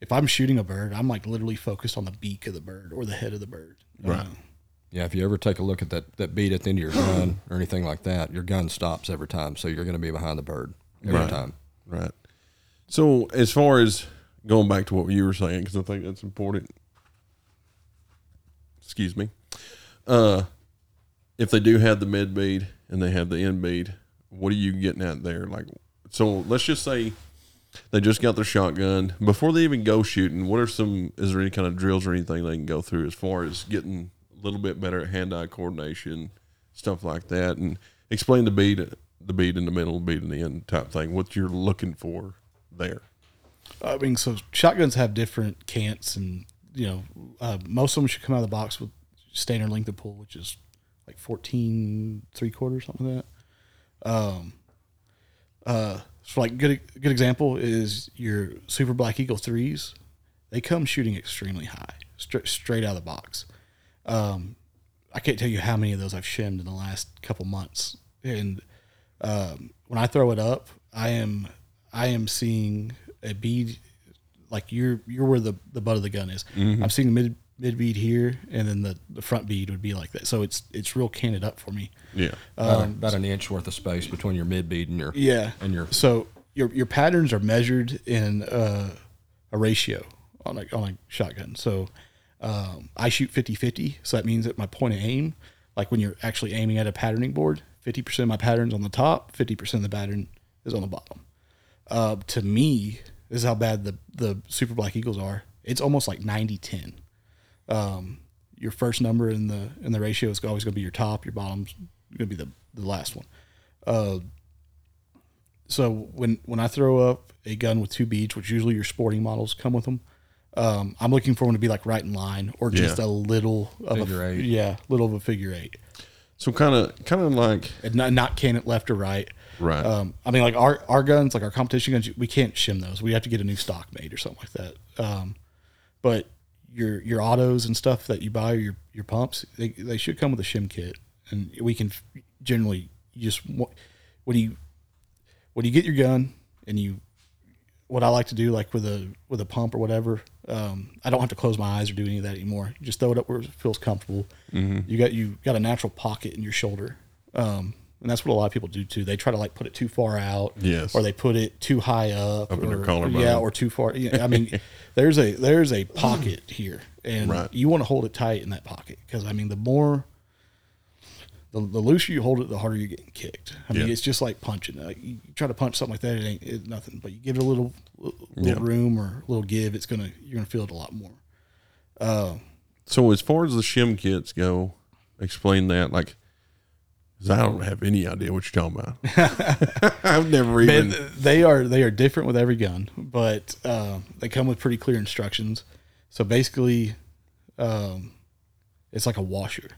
if I'm shooting a bird, I'm like literally focused on the beak of the bird or the head of the bird. Right. Uh, Yeah, if you ever take a look at that, that bead at the end of your [gasps] gun or anything like that, your gun stops every time. So you're going to be behind the bird every Right. time. right. So as far as going back to what you were saying, because I think that's important. excuse me. Uh, if they do have the mid bead and they have the end bead, what are you getting at there? Like, so let's just say they just got their shotgun before they even go shooting. What are some? Is there any kind of drills or anything they can go through as far as getting little bit better at hand-eye coordination, stuff like that, and explain the beat, the bead in the middle, beat in the end type thing. What you're looking for there. I mean, so shotguns have different cants, and you know, uh, most of them should come out of the box with standard length of pull, which is like 14 three quarters, something like that. Um, uh, so like good good example is your Super Black Eagle threes. They come shooting extremely high, straight straight out of the box. Um, I can't tell you how many of those I've shimmed in the last couple months, and um, when I throw it up, I am I am seeing a bead like you're you're where the, the butt of the gun is. I'm seeing the mid mid bead here, and then the, the front bead would be like that. So it's it's real canted up for me. Yeah. about, about an inch worth of space between your mid bead and your Yeah. and your So your your patterns are measured in uh, a ratio on a on a shotgun. So um, I shoot 50-50, so that means that my point of aim, like when you're actually aiming at a patterning board, fifty percent of my pattern's on the top, fifty percent of the pattern is on the bottom. Uh, to me, this is how bad the the Super Black Eagles are. It's almost like 90-10. Um, your first number in the in the ratio is always going to be your top. Your bottom's going to be the the last one. Uh, so when when I throw up a gun with two beads, which usually your sporting models come with them, um, I'm looking for them to be like right in line or just Yeah. a little of Figure a eight. yeah, little of a figure eight, So kind of, kind of like and not, not can it left or right. right. Um, I mean, like our our guns, like our competition guns, we can't shim those. We have to get a new stock made or something like that. Um, but your your autos and stuff that you buy, your your pumps, they, they should come with a shim kit, and we can generally you just wa- when you when you get your gun and you what I like to do, like with a with a pump or whatever, um, I don't have to close my eyes or do any of that anymore. You just throw it up where it feels comfortable. You got you got a natural pocket in your shoulder, um, and that's what a lot of people do too. They try to like put it too far out, Yes. or they put it too high up, Up in or, their collarbone. yeah, or too far. Yeah, I mean, [laughs] there's a there's a pocket here, and Right. you want to hold it tight in that pocket because I mean, the more the, the looser you hold it, the harder you're getting kicked. I mean, Yeah. it's just like punching. Like you try to punch something like that, it ain't it's nothing. But you give it a little, little Yeah. room or a little give, it's gonna you're gonna feel it a lot more. Uh, So as far as the shim kits go, explain that. Like, I don't have any idea what you're talking about. [laughs] I've never [laughs] even. Man, they are they are different with every gun, but uh, they come with pretty clear instructions. So basically, um, it's like a washer,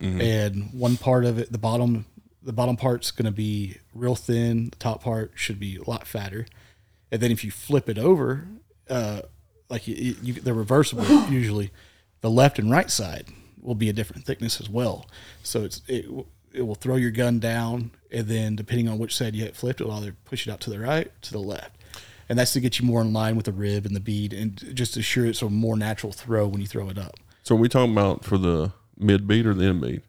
and one part of it, the bottom, the bottom part's going to be real thin. The top part should be a lot fatter, and then if you flip it over, uh, like you, you, they're reversible [gasps] usually, the left and right side will be a different thickness as well. So it's it it will throw your gun down, and then depending on which side you have flipped, it'll either push it out to the right, to the left, and that's to get you more in line with the rib and the bead, and just assure it's a more natural throw when you throw it up. so are we talking about for the mid beat or the end beat?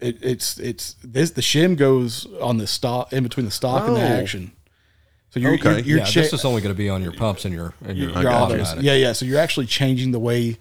It, it's it's this the shim goes on the stock in between the stock and the Oh. action. So you're Okay. you're, you're yeah, cha- this is only going to be on your pumps and your and your, your got you. automatic. Yeah, yeah. So you're actually changing the way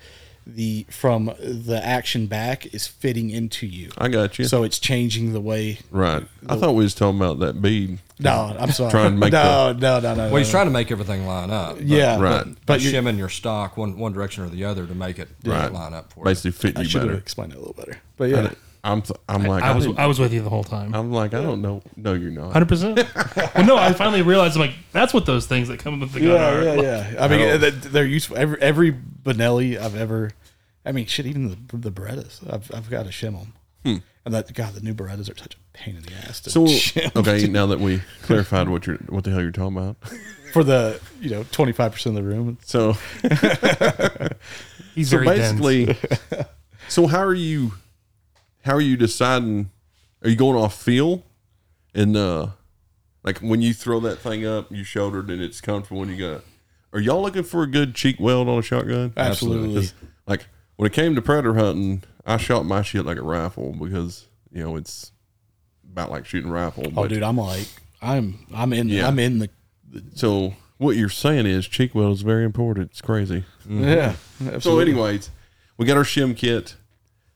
the from the action back is fitting into you. I got you. So it's changing the way. right. I thought we was talking about that bead. No, I'm sorry. Trying to make [laughs] no, no, no, no. Well, he's no. trying to make everything line up. but- Yeah, Right. But, But you're- shimming your stock one one direction or the other to make it Right. line up for Basically fit I you should have better. explained it a little better. But yeah, I'm th- I'm like I was didn't- I was with you the whole time. I'm like I don't know. No, you're not. Hundred percent. [laughs] Well, no, I finally realized I'm like that's what those things that come with the gun yeah, are. yeah, Like, yeah. I mean, I they're useful. Every every Benelli I've ever, I mean, shit, even the the Berettas, I've I've got to shim them. And that God, the new Berettas are such a pain in the ass to So [laughs] shim. okay, now that we clarified what you're what the hell you're talking about, [laughs] for the you know twenty five percent of the room. so [laughs] He's so very dense. basically, so how are you? How are you deciding? Are you going off feel, and uh, like when you throw that thing up, you shouldered and it's comfortable, and you got. Are y'all looking for a good cheek weld on a shotgun? Absolutely. Like when it came to predator hunting, I shot my shit like a rifle because you know it's about like shooting a rifle. Oh, but- dude, I'm like, I'm I'm in Yeah. I'm in the So what you're saying is cheek weld is very important. It's crazy. yeah. Mm-hmm. So, anyways, we got our shim kit.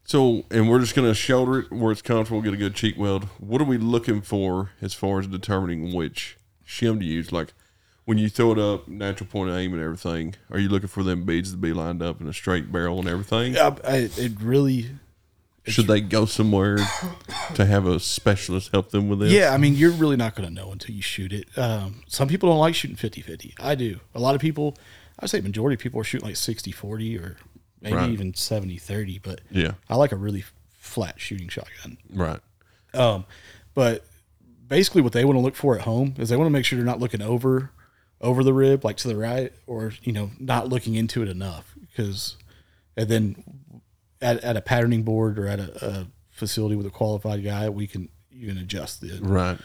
So, and we're just going to shoulder it where it's comfortable, get a good cheek weld. What are we looking for as far as determining which shim to use? Like when you throw it up, natural point of aim and everything, are you looking for them beads to be lined up in a straight barrel and everything? I, I, it really, Should they go somewhere to have a specialist help them with this? yeah. I mean, you're really not going to know until you shoot it. Um, some people don't like shooting 50-50. I do. A lot of people, I would say majority of people are shooting like 60-40 or maybe Right. even 70-30. But Yeah. I like a really flat shooting shotgun. Right. Um, but basically, what they want to look for at home is they want to make sure they're not looking over over the rib, like to the right, or you know, not looking into it enough. Because, and then at, at a patterning board or at a, a facility with a qualified guy, we can you can adjust the. Right.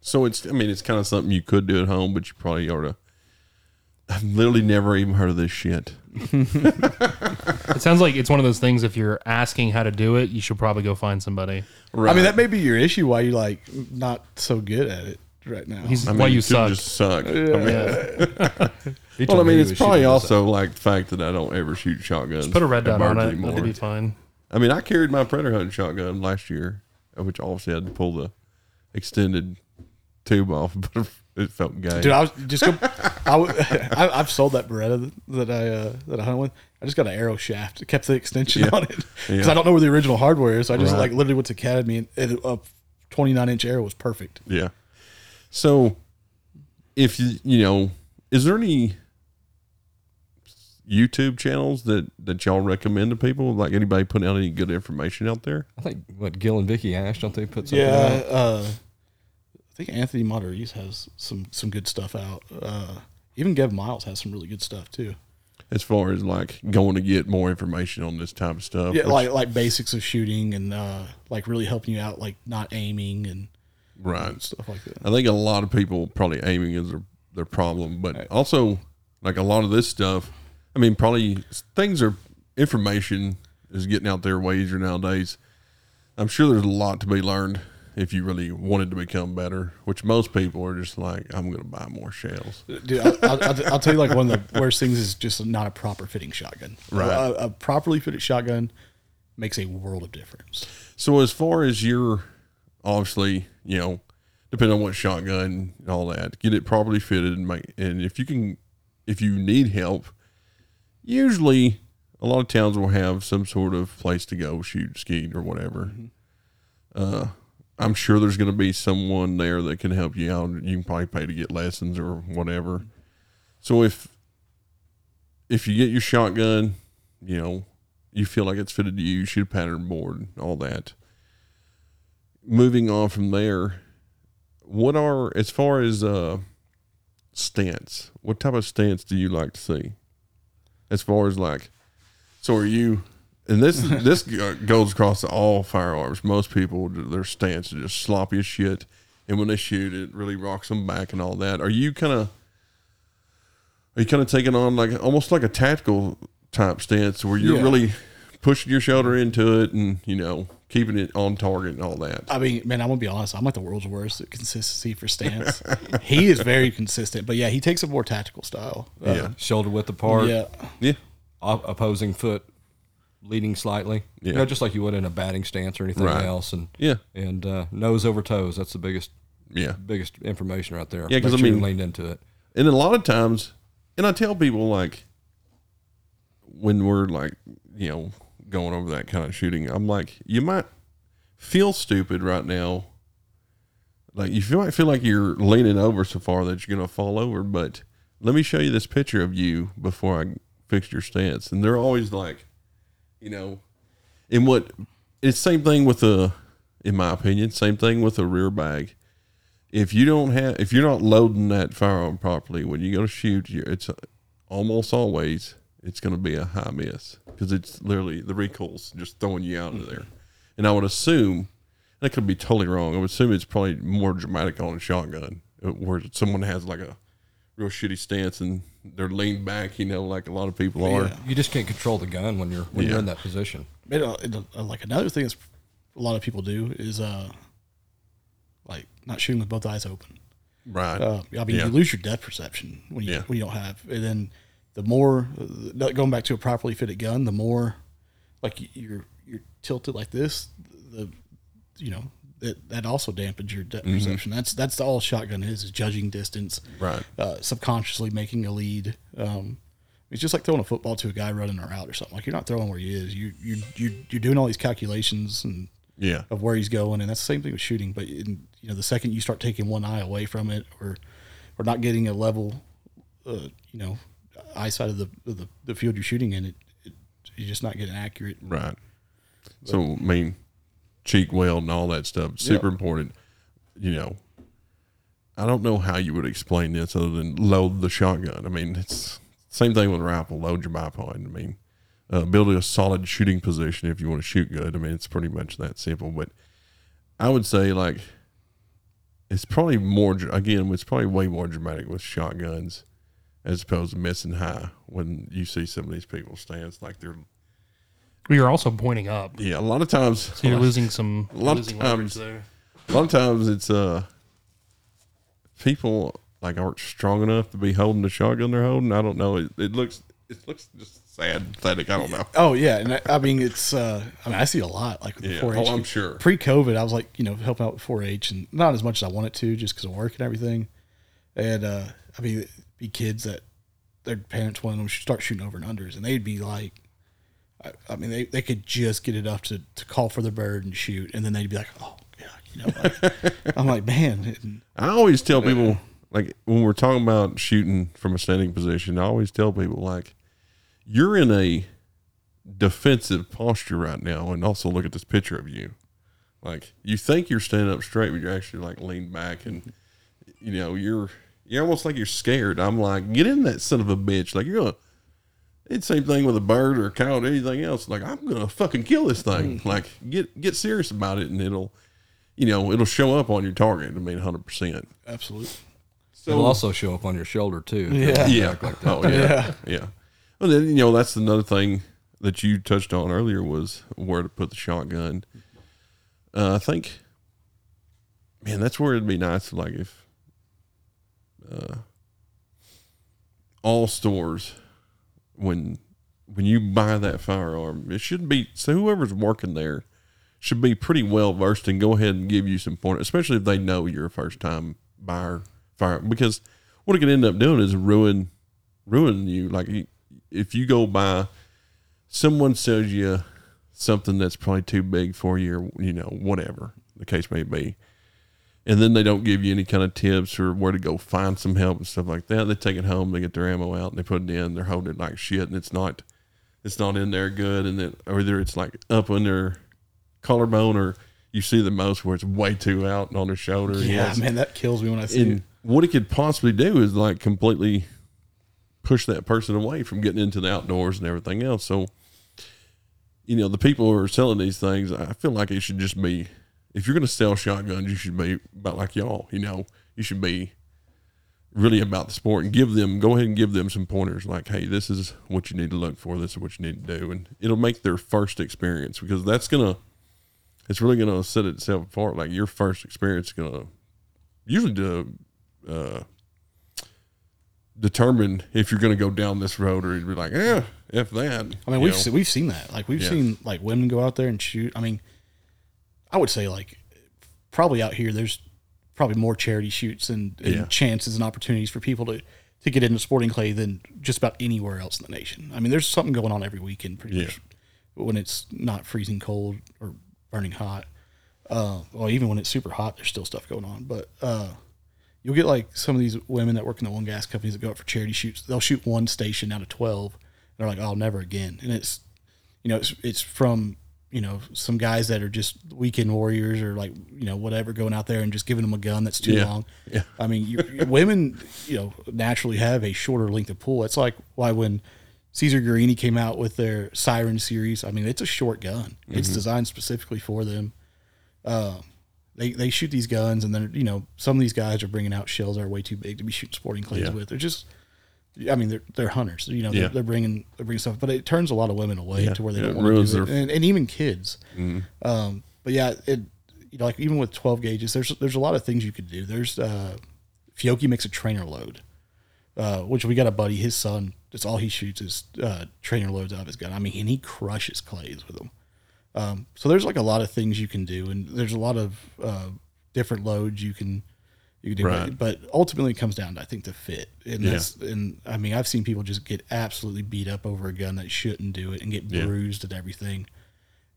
So it's, I mean, it's kind of something you could do at home, but you probably ought to. I've literally never even heard of this shit. It sounds like it's one of those things. If you're asking how to do it, you should probably go find somebody. Right. I mean, that may be your issue why you like not so good at it right now. He's I mean, why you suck. Just suck. I mean, [laughs] yeah. Well, I mean, it's probably shooting his- also like the fact that I don't ever shoot shotguns. Put a red at dot on birds it. anymore. That'll be fine. I mean, I carried my predator hunting shotgun last year, which obviously I had to pull the extended tube off, [laughs] but it felt gay. Dude, I was just go. [laughs] I've sold that Beretta that I uh, that I hunted with. I just got an arrow shaft. It kept the extension Yeah. on it because Yeah. I don't know where the original hardware is. So I just Right. like literally went to Academy and a 29 inch arrow was perfect. yeah. So, if you you know, is there any YouTube channels that that y'all recommend to people? Like anybody putting out any good information out there? I think what Gil and Vicky Ash don't they put something Yeah, out? uh, I think Anthony Matarese has some some good stuff out. Uh, even Gebben Miles has some really good stuff too. As far as like going to get more information on this type of stuff, Yeah, which- like like basics of shooting and uh, like really helping you out, like not aiming and right. stuff like that. I think a lot of people probably aiming is their, their problem, but also like a lot of this stuff. I mean, probably things are information is getting out there way easier nowadays. I'm sure there's a lot to be learned if you really wanted to become better. Which most people are just like, I'm going to buy more shells. Uh, dude, I'll, I'll, I'll- I'll tell you, like one of the worst things is just not a proper fitting shotgun. Right. A, a properly fitted shotgun makes a world of difference. So as far as your, obviously, you know, depending on what shotgun and all that, get it properly fitted and make. And if you can, if you need help, usually a lot of towns will have some sort of place to go shoot, ski, or whatever. Uh, I'm sure there's going to be someone there that can help you out. You can probably pay to get lessons or whatever. So if if you get your shotgun, you know, you feel like it's fitted to you, shoot a pattern board, all that. Moving on from there, what are as far as uh stance? What type of stance do you like to see? As far as like, so are you? And this [laughs] this goes across all firearms. Most people their stance is just sloppy as shit, and when they shoot, it really rocks them back and all that. Are you kind of are you kind of taking on like almost like a tactical type stance where you're Yeah. really pushing your shoulder into it and you know keeping it on target and all that? I mean, man, I'm gonna be honest. I'm like the world's worst at consistency for stance. [laughs] he is very consistent, but yeah, he takes a more tactical style. Uh, Yeah, Shoulder width apart, yeah, yeah, op- opposing foot leading slightly. Yeah. You know, just like you would in a batting stance or anything Right. else. And yeah, and uh, nose over toes. That's the biggest yeah. biggest information right there. Yeah, 'cause Make I sure you mean- leaned into it. And a lot of times, and I tell people like when we're like, you know, going over that kind of shooting, I'm like, you might feel stupid right now. Like you might feel like you're leaning over so far that you're gonna fall over, but let me show you this picture of you before I fix your stance. And they're always like, you know, and what it's same thing with a, in my opinion, same thing with a rear bag if you don't have if you're not loading that firearm properly when you go to shoot it's almost always it's going to be a high miss because it's literally the recoil's just throwing you out of there and i would assume that could be totally wrong i would assume it's probably more dramatic on a shotgun uh, where someone has like a real shitty stance and they're leaned back you know like a lot of people are You just can't control the gun when you're when Yeah. you're in that position. It, uh, it, uh, like another thing is a lot of people do is uh, like not shooting with both eyes open. right Uh, I mean, Yeah. you lose your depth perception when you Yeah. when you don't have, and then the more uh, going back to a properly fitted gun, the more like you're you're tilted like this, the you know that that also dampens your depth perception. That's that's all shotgun is is judging distance, Right. Uh, subconsciously making a lead. Um, it's just like throwing a football to a guy running a route or something. Like you're not throwing where he is. You you you you're doing all these calculations and Yeah. of where he's going, and that's the same thing with shooting. But in, you know, the second you start taking one eye away from it, or or not getting a level, uh, you know, eyesight of the of the, the field you're shooting in, it, it you're just not getting accurate. Right. So I mean, cheek weld and all that stuff super Yeah. important. You know, I don't know how you would explain this other than load the shotgun. I mean, it's same thing with a rifle. Load your bipod. I mean, uh, build a solid shooting position if you want to shoot good. I mean, it's pretty much that simple. But I would say like it's probably more again. It's probably way more dramatic with shotguns as opposed to missing high when you see some of these people stands like they're We are also pointing up. yeah, a lot of times, So you're losing some [laughs] A lot of losing leverage times- there. a lot of times it's uh people like aren't strong enough to be holding the shotgun they're holding. I don't know. It, it looks it looks just sad, pathetic. I don't know. Oh yeah, and I, I mean it's uh, I mean I see a lot like with Yeah. 4-H. Oh, I'm sure. Pre-COVID, I was like you know helping out with 4-H and not as much as I wanted to just because of work and everything. And uh, I mean, it'd be kids that their parents wanted them to start shooting over and unders, and they'd be like, I, I mean, they, they could just get it up to, to call for the bird and shoot, and then they'd be like, oh yeah, you know. Like, [laughs] I'm like, man, and- I always tell people like when we're talking about shooting from a standing position, I always tell people like you're in a defensive posture right now, and also look at this picture of you. Like you think you're standing up straight, but you're actually like leaned back, and you know you're you're almost like you're scared. I'm like, get in that son of a bitch! Like you're gonna. It's the same thing with a bird or a cow or anything else. Like I'm gonna fucking kill this thing. Like get get serious about it, and it'll, you know, it'll show up on your target. I mean, hundred percent. absolutely. It'll also show up on your shoulder too. Yeah. Yeah. Oh [laughs] yeah. yeah. Well, then you know that's another thing that you touched on earlier was where to put the shotgun. Uh, I think, man, that's where it'd be nice. Like if, uh, all stores when when you buy that firearm, it should be so whoever's working there should be pretty well versed and go ahead and give you some point, especially if they know you're a first time buyer fire because what it could end up doing is ruin ruin you. Like if you go buy, someone sells you something that's probably too big for you, or you know whatever the case may be, and then they don't give you any kind of tips or where to go find some help and stuff like that. They take it home, they get their ammo out, and they put it in. They're holding it like shit, and it's not it's not in there good, and then or either it's like up on their collarbone or. You see the most where it's way too out and on their shoulder. Yeah, man, that kills me when I see and it. what it could possibly do is like completely push that person away from getting into the outdoors and everything else. So, you know, the people who are selling these things, I feel like it should just be if you're going to sell shotguns, you should be about like y'all. You know, you should be really about the sport and give them go ahead and give them some pointers like, hey, this is what you need to look for. This is what you need to do, and it'll make their first experience because that's gonna. It's really gonna set itself apart. Like your first experience is gonna usually to uh, determine if you're going to go down this road or you'd be like, yeah, if that. I mean, we've se- we've seen that. Like we've Yeah. seen like women go out there and shoot. I mean, I would say like probably out here there's probably more charity shoots and, and Yeah. chances and opportunities for people to to get into sporting clay than just about anywhere else in the nation. I mean, there's something going on every weekend pretty Yeah. much when it's not freezing cold or burning hot. Uh, well, even when it's super hot, there's still stuff going on. But uh, you'll get like some of these women that work in the one gas companies that go out for charity shoots. They'll shoot one station out of twelve. And they're like, "Oh, never again." And it's, you know, it's it's from you know some guys that are just weekend warriors or like you know whatever going out there and just giving them a gun that's too Yeah. long. Yeah. I mean, you, women, you know, naturally have a shorter length of pull. It's like why when Caesar Guerini came out with their Syren series. I mean, it's a short gun. It's designed specifically for them. Um, they they shoot these guns, and then you know some of these guys are bringing out shells that are way too big to be shooting sporting clays Yeah. with. They're just, I mean, they're they're hunters. You know, they're, they're bringing they're bringing stuff, but it turns a lot of women away Yeah. to where they Yeah, don't want to do it, Mm-hmm. and, and even kids. Um, but yeah, it you know like even with twelve gauges, there's there's a lot of things you could do. There's uh, Fiocchi makes a trainer load, uh, which we got a buddy, his son. That's all he shoots is uh, trainer loads out of his gun. I mean, and he crushes clays with them. Um, so there's like a lot of things you can do, and there's a lot of uh, different loads you can you can do. Right. But ultimately, it comes down to I think the fit, and Yeah. that's and I mean I've seen people just get absolutely beat up over a gun that shouldn't do it and get Yeah. bruised and everything.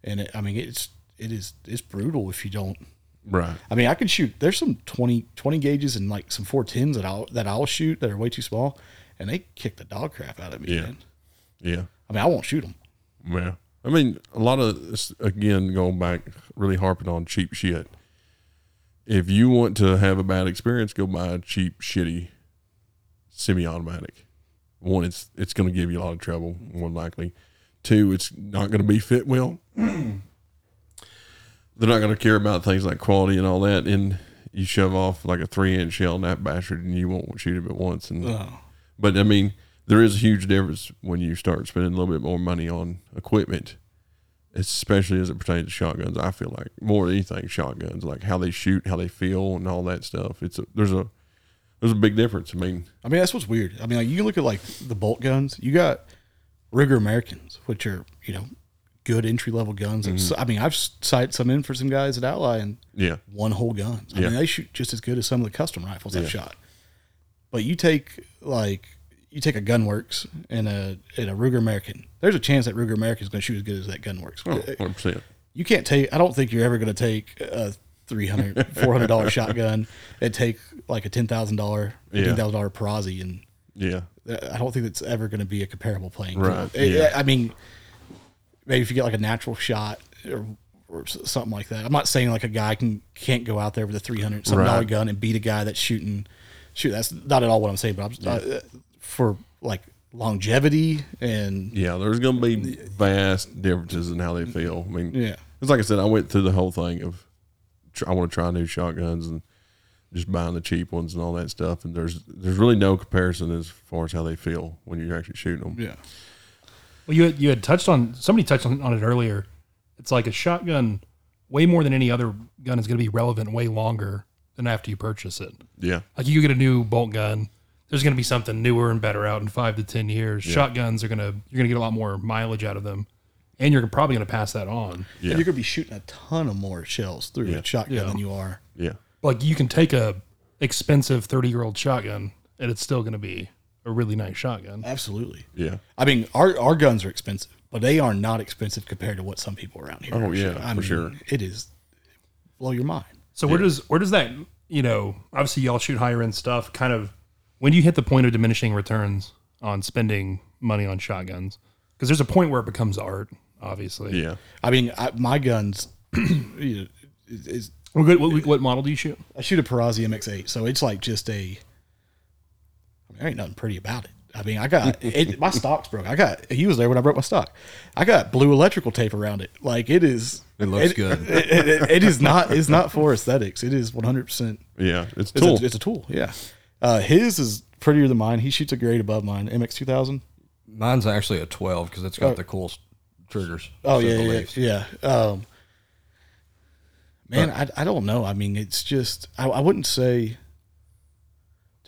And it, I mean it's it is it's brutal if you don't. Right. I mean I can shoot. There's some 20, 20 gauges and like some 410s that I'll that I'll shoot that are way too small, and they kick the dog crap out of me. Yeah. Man. Yeah. I mean I won't shoot them. Yeah. I mean, a lot of this, again, going back, really harping on cheap shit. If you want to have a bad experience, go buy a cheap, shitty semi automatic. One, it's it's going to give you a lot of trouble, more likely. Two, it's not going to be fit well. [clears throat] They're not going to care about things like quality and all that. And you shove off like a three inch shell in that bastard, and you won't shoot it but once. And Oh. but I mean, there is a huge difference when you start spending a little bit more money on equipment, especially as it pertains to shotguns. I feel like more than anything, shotguns, like how they shoot, how they feel, and all that stuff. It's a, there's a there's a big difference. I mean, I mean, that's what's weird. I mean, like you look at like the bolt guns. You got Ruger Americans, which are you know good entry level guns. Mm-hmm. I mean, I've sighted some in for some guys at Ally and yeah, one whole guns. I Yeah. mean, they shoot just as good as some of the custom rifles I've shot. But you take like you take a GunWerks and a and a Ruger American. There's a chance that Ruger American is going to shoot as good as that GunWerks. oh, 100 percent. You can't take. I don't think you're ever going to take a 300 [laughs] 400 dollar shotgun and take like a ten thousand dollar Yeah. fifteen thousand dollar Perazzi and Yeah, I don't think it's ever going to be a comparable playing Right. Eh, yeah. I mean, maybe if you get like a natural shot or, or something like that. I'm not saying like a guy can can't go out there with a 300 some dollar Right. gun and beat a guy that's shooting. Shoot, that's not at all what I'm saying. But I'm uh, for like longevity and yeah. There's going to be vast differences in how they feel. I mean, yeah, It's like I said, I went through the whole thing of tr- I want to try new shotguns and just buying the cheap ones and all that stuff. And there's there's really no comparison as far as how they feel when you're actually shooting them. yeah, Well, you had, you had touched on somebody touched on, on it earlier. It's like a shotgun, way more than any other gun is going to be relevant way longer than after you purchase it. Yeah, Like you get a new bolt gun, there's going to be something newer and better out in five to ten years. Shotguns are gonna you're gonna get a lot more mileage out of them, and you're probably going to pass that on. yeah, And you're going to be shooting a ton of more shells through Yeah. a shotgun Yeah. than you are. yeah, Like you can take a expensive thirty year old shotgun, and it's still going to be a really nice shotgun. Absolutely. yeah. I mean, our our guns are expensive, but they are not expensive compared to what some people around here. Oh, are yeah, shooting. I for mean, sure. It is blow your mind. So where does where does that you know obviously y'all shoot higher end stuff kind of when do you hit the point of diminishing returns on spending money on shotguns because there's a point where it becomes art obviously Yeah. I mean, I, my guns. [clears throat] is, is Well, good. What, what model do you shoot I shoot a Perazzi MX8, so it's like just a. I mean, there ain't nothing pretty about it. I mean, I got it, my [laughs] stock's broke. I got he was there when I broke my stock. I got blue electrical tape around it. Like it is. It looks good. It, it- it- it is not. It's not for aesthetics. It is one hundred percent. Yeah. It's It's tool. a, it's a tool. Yeah. Uh, his is prettier than mine. He shoots a grade above mine. MX two thousand. Mine's actually a 12 because it's got the cool triggers. Oh to yeah, yeah, yeah. Um, man, I, I don't know. I mean, it's just I, I wouldn't say.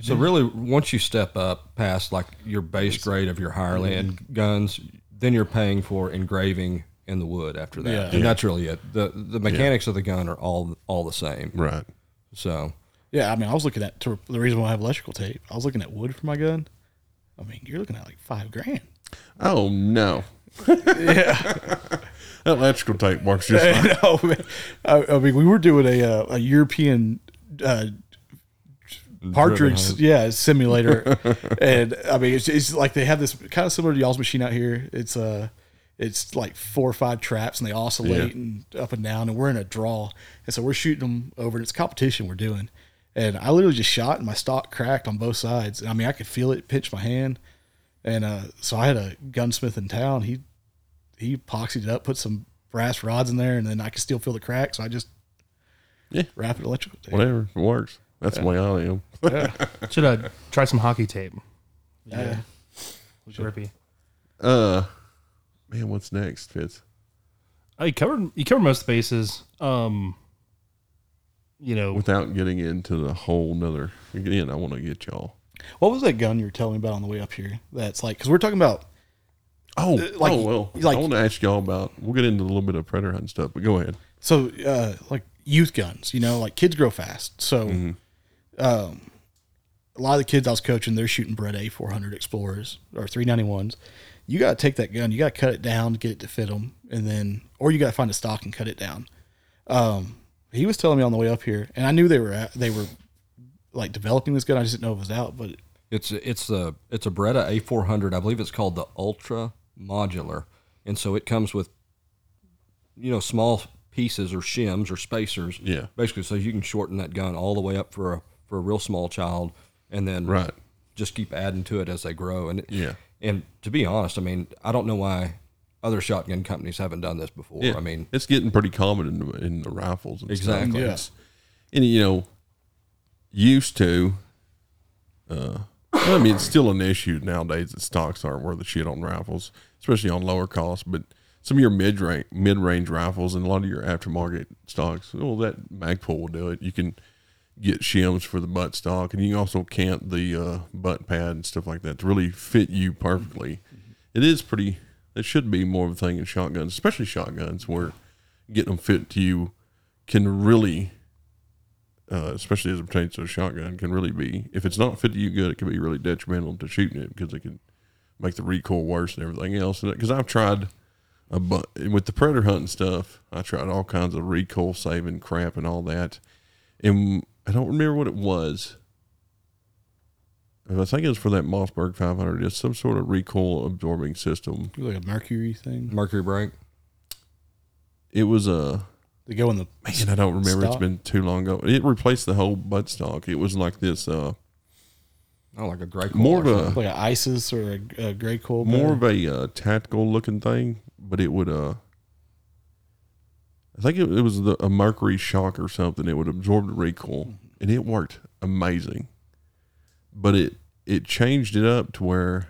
So really, once you step up past like your base grade of your higher land guns, then you're paying for engraving in the wood after that, Yeah. and that's really it. the The mechanics of the gun are all all the same. right. So Yeah, I mean, I was looking at to, the reason why I have electrical tape. I was looking at wood for my gun. I mean, you're looking at like five grand. Oh no. yeah. [laughs] that electrical tape works just [laughs] fine. no, man. I, I mean, we were doing a uh, a European uh, partridge, yeah, simulator, [laughs] and I mean, it's, it's like they have this kind of similar to y'all's machine out here. It's uh it's like four or five traps, and they oscillate Yeah. and up and down, and we're in a draw, and so we're shooting them over, and it's competition we're doing. And I literally just shot, and my stock cracked on both sides. And I mean, I could feel it pinch my hand, and uh, so I had a gunsmith in town. He he epoxied it up, put some brass rods in there, and then I could still feel the crack. So I just Yeah. wrap it electrical tape. Whatever. It works. That's the way I am. should I try some hockey tape Yeah. Trippy. Uh man, what's next, Fitz? I covered you covered most bases. Um, you know, Without getting into the whole nother again, I want to get y'all. What was that gun you were telling me about on the way up here? That's like because we're talking about Oh, like- oh well. like- I want to ask y'all about. We'll get into a little bit of predator hunting stuff, but go ahead. So, uh, like youth guns, you know, like kids grow fast. So, Mm-hmm. um, a lot of the kids I was coaching, they're shooting Beretta 400 Explorers or 391s. You got to take that gun, you got to cut it down to get it to fit them, and then, or you got to find a stock and cut it down. Um, he was telling me on the way up here, and I knew they were at, they were like developing this gun. I just didn't know it was out, but It's it's a it's a Beretta A400. I believe it's called the Ultra Modular, and so it comes with you know small pieces or shims or spacers. Yeah. basically, so you can shorten that gun all the way up for a for a real small child, and then Right. just keep adding to it as they grow. And it- Yeah. and to be honest, I mean, I don't know why other shotgun companies haven't done this before. Yeah. I mean, it's getting pretty common in the, in the rifles. And Exactly. Stuff. Yeah. And you know, used to. Uh, I mean, it's still an issue nowadays that stocks aren't worth a shit on rifles, especially on lower cost. But some of your mid range mid range rifles and a lot of your aftermarket stocks, well, that Magpul will do it. You can get shims for the butt stock, and you can also cant the uh, butt pad and stuff like that to really fit you perfectly. It is pretty. It should be more of a thing in shotguns, especially shotguns, where getting them fit to you can really, uh, especially as it pertains to a shotgun, can really be. If it's not fit to you good, it can be really detrimental to shooting it because it can make the recoil worse and everything else. Because I've tried a bu- with the predator hunting stuff, I tried all kinds of recoil saving crap and all that, and I don't remember what it was. I think it was for that Mossberg 500. It's some sort of recoil absorbing system. like a Mercury thing. Mercury brake. It was a They go in the man. I don't remember. It's been too long ago. It replaced the whole butt stock. It was like this. Uh, Oh, like a gray. More coil or of a- like an ISIS or a, a gray coal. more gun. of a uh, tactical looking thing, but it would uh I think it, it was the, a mercury shock or something. It would absorb the recoil, and it worked amazing. But it it changed it up to where,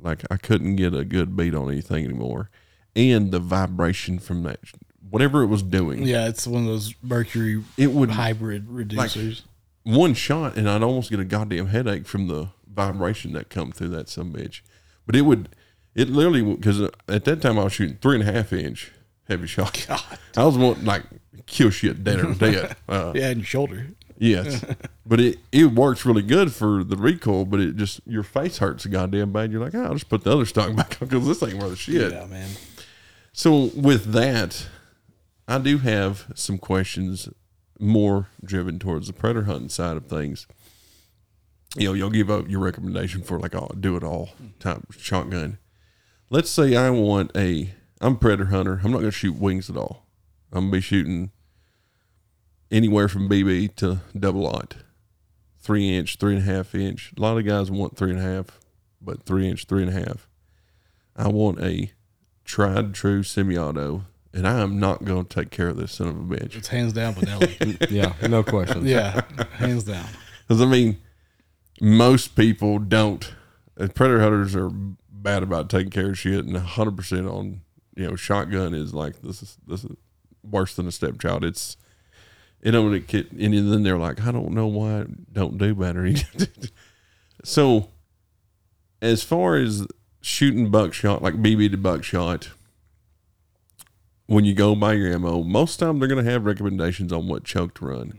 like, I couldn't get a good beat on anything anymore, and the vibration from that, whatever it was doing, Yeah, it's one of those Mercury it would hybrid reducers. one shot and I'd almost get a goddamn headache from the vibration that come through that some bitch. But it would, it literally because at that time I was shooting three and a half inch Hevi-Shot. [laughs] I was wanting like kill shit dead or [laughs] dead. Uh, yeah, and your shoulder. Yes, [laughs] but it it works really good for the recoil. But it just your face hurts a goddamn bad. You're like, oh, I'll just put the other stock [laughs] back on because this ain't worth a shit. Yeah, man. So with that, I do have some questions more driven towards the predator hunting side of things. You know, you'll give up your recommendation for like a do it all type shotgun. Let's say I want a I'm a predator hunter. I'm not going to shoot wings at all. I'm going to be shooting anywhere from BB to double aught, three inch, three and a half inch. A lot of guys want three and a half, but three inch, three and a half. I want a tried true semi-auto, and I am not going to take care of this son of a bitch. It's hands down Benelli. [laughs] yeah, no question. yeah, hands down. Because I mean, most people don't. uh, Predator hunters are bad about taking care of shit, and hundred percent on you know shotgun is like this is this is worse than a stepchild. It's you know when it get and then they're like, I don't know why I don't do better. [laughs] so as far as shooting buckshot, like BB to buckshot, when you go buy your ammo, most time they're going to have recommendations on what choke to run.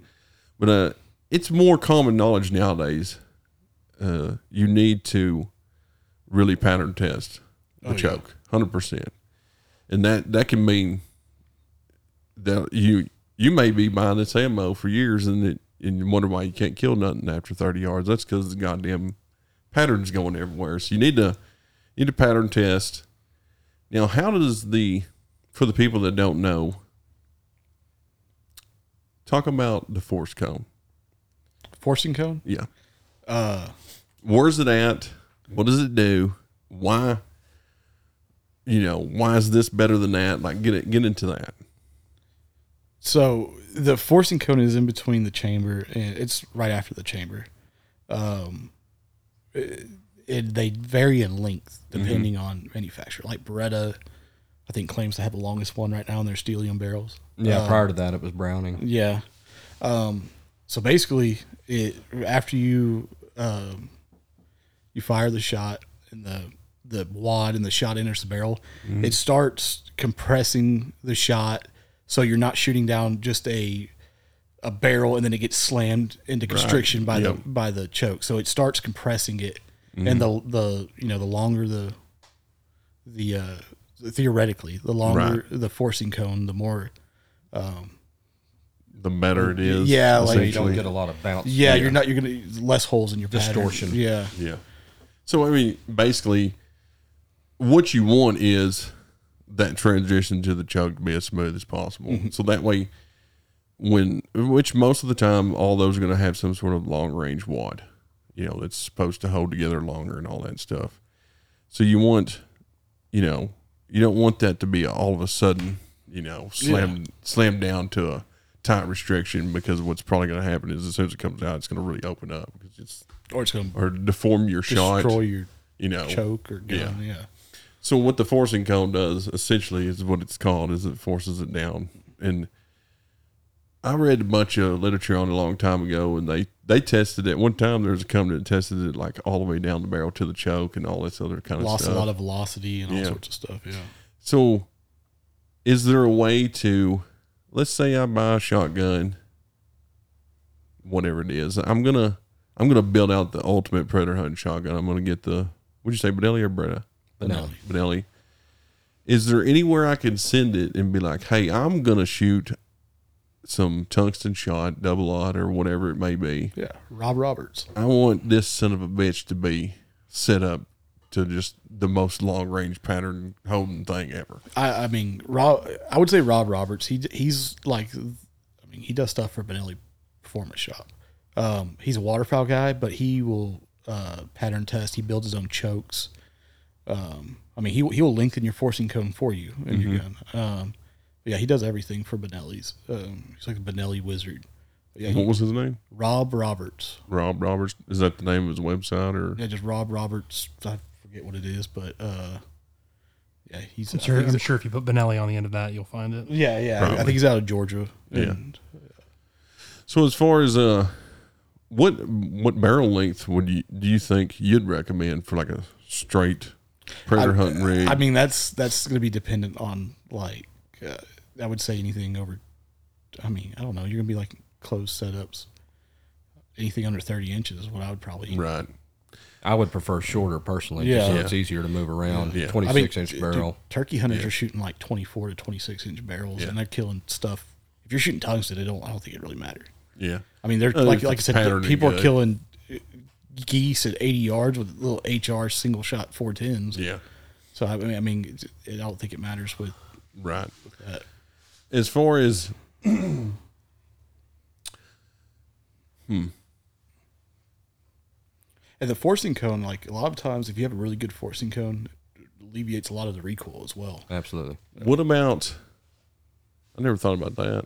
But uh, it's more common knowledge nowadays. Uh, you need to really pattern test the Oh, choke, hundred percent, and that that can mean that you you may be buying this ammo for years and it, and you wonder why you can't kill nothing after thirty yards. That's because the goddamn pattern's going everywhere. So you need to you need to pattern test. Now, how does the for the people that don't know, talk about the force cone? Forcing cone. Yeah. Uh, where's it at? What does it do? Why? You know, why is this better than that? Like, get it, get into that. So the forcing cone is in between the chamber, and it's right after the chamber. Um, it, it they vary in length depending on manufacturer. Like Beretta, I think claims to have the longest one right now in their Steelium barrels. Yeah, Uh, prior to that, it was Browning. Yeah. Um, so basically, it after you um, you fire the shot and the the wad and the shot enters the barrel, Mm-hmm. it starts compressing the shot, so you're not shooting down just a a barrel and then it gets slammed into constriction by Yep. the by the choke. So it starts compressing it, Mm-hmm. and the the you know the longer the the uh, theoretically the longer the forcing cone, the more The better it is. Yeah, like- So you don't get a lot of bounce. yeah, you're not you're gonna less holes in your pattern. Distortion. Yeah, Yeah. So I mean, basically, what you want is that transition to the choke to be as smooth as possible. Mm-hmm. So that way, when which most of the time, all those are going to have some sort of long range wad, you know, that's supposed to hold together longer and all that stuff. So you want, you know, you don't want that to be all of a sudden, you know, slam slam down to a tight restriction because what's probably going to happen is as soon as it comes out, it's going to really open up because it's or it's gonna or deform your shot. destroy your You know. choke or gun. Yeah. So what the forcing cone does essentially is what it's called is it forces it down. And I read a bunch of literature on it a long time ago, and they they tested it. One time there was a company that tested it like all the way down the barrel to the choke and all this other kind of Lost stuff. a lot of velocity and all Yeah. sorts of stuff. Yeah. So, is there a way to, let's say I buy a shotgun, whatever it is, I'm gonna I'm gonna build out the ultimate predator hunting shotgun. I'm gonna get the would you say Benelli or Beretta? Benelli. Benelli. Is there anywhere I can send it and be like, hey, I'm gonna shoot some tungsten shot, double aught, or whatever it may be. Yeah. Rob Roberts. I want this son of a bitch to be set up to just the most long range pattern holding thing ever. I, I mean, Rob. I would say Rob Roberts. He he's like, I mean, he does stuff for Benelli Performance Shop. Um, he's a waterfowl guy, but he will uh, pattern test. He builds his own chokes. Um, I mean, he he will lengthen your forcing cone for you in your gun. Um, but yeah, he does everything for Benelli's. Um, he's like a Benelli wizard. But yeah, What he, was his name? Rob Roberts. Rob Roberts. Is that the name of his website or? Yeah, just Rob Roberts. I forget what it is, but uh, yeah, he's. I'm sure, think I'm he's- sure if you put Benelli on the end of that, you'll find it. yeah, yeah. I think he's out of Georgia. Yeah. And So as far as uh, what what barrel length would you do you think you'd recommend for like a straight predator hunting rig? I mean, that's that's going to be dependent on like uh, I would say anything over. I mean, I don't know. You're going to be like closed setups. Anything under thirty inches is what I would probably. right. I would prefer shorter personally, Yeah. just so Yeah. it's easier to move around. Yeah. I mean, 26 inch dude, barrel. turkey hunters Yeah. are shooting like twenty four to twenty six inch barrels, Yeah. and they're killing stuff. If you're shooting tungsten, it don't. I don't think it really matters. Yeah. I mean, they're Uh, like like I said, patterning people are killing geese at eighty yards with little HR single shot four tens. Yeah. So I mean, I mean, I don't think it matters with Right. that. As far as [clears throat] hmm. And the forcing cone, like a lot of times, if you have a really good forcing cone, it alleviates a lot of the recoil as well. Absolutely. what about? I never thought about that.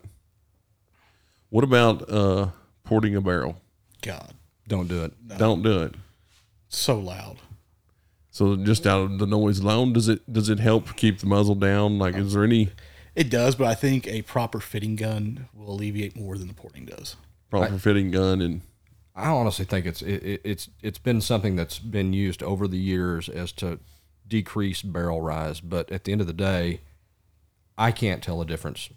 What about uh, porting a barrel? God, Don't do it. Don't do it. so loud. So just out of the noise alone, does it does it help keep the muzzle down? Like, is there any It does, but I think a proper fitting gun will alleviate more than the porting does. proper fitting gun and I honestly think it's it, it- it's it's been something that's been used over the years as to decrease barrel rise, but at the end of the day, I can't tell a difference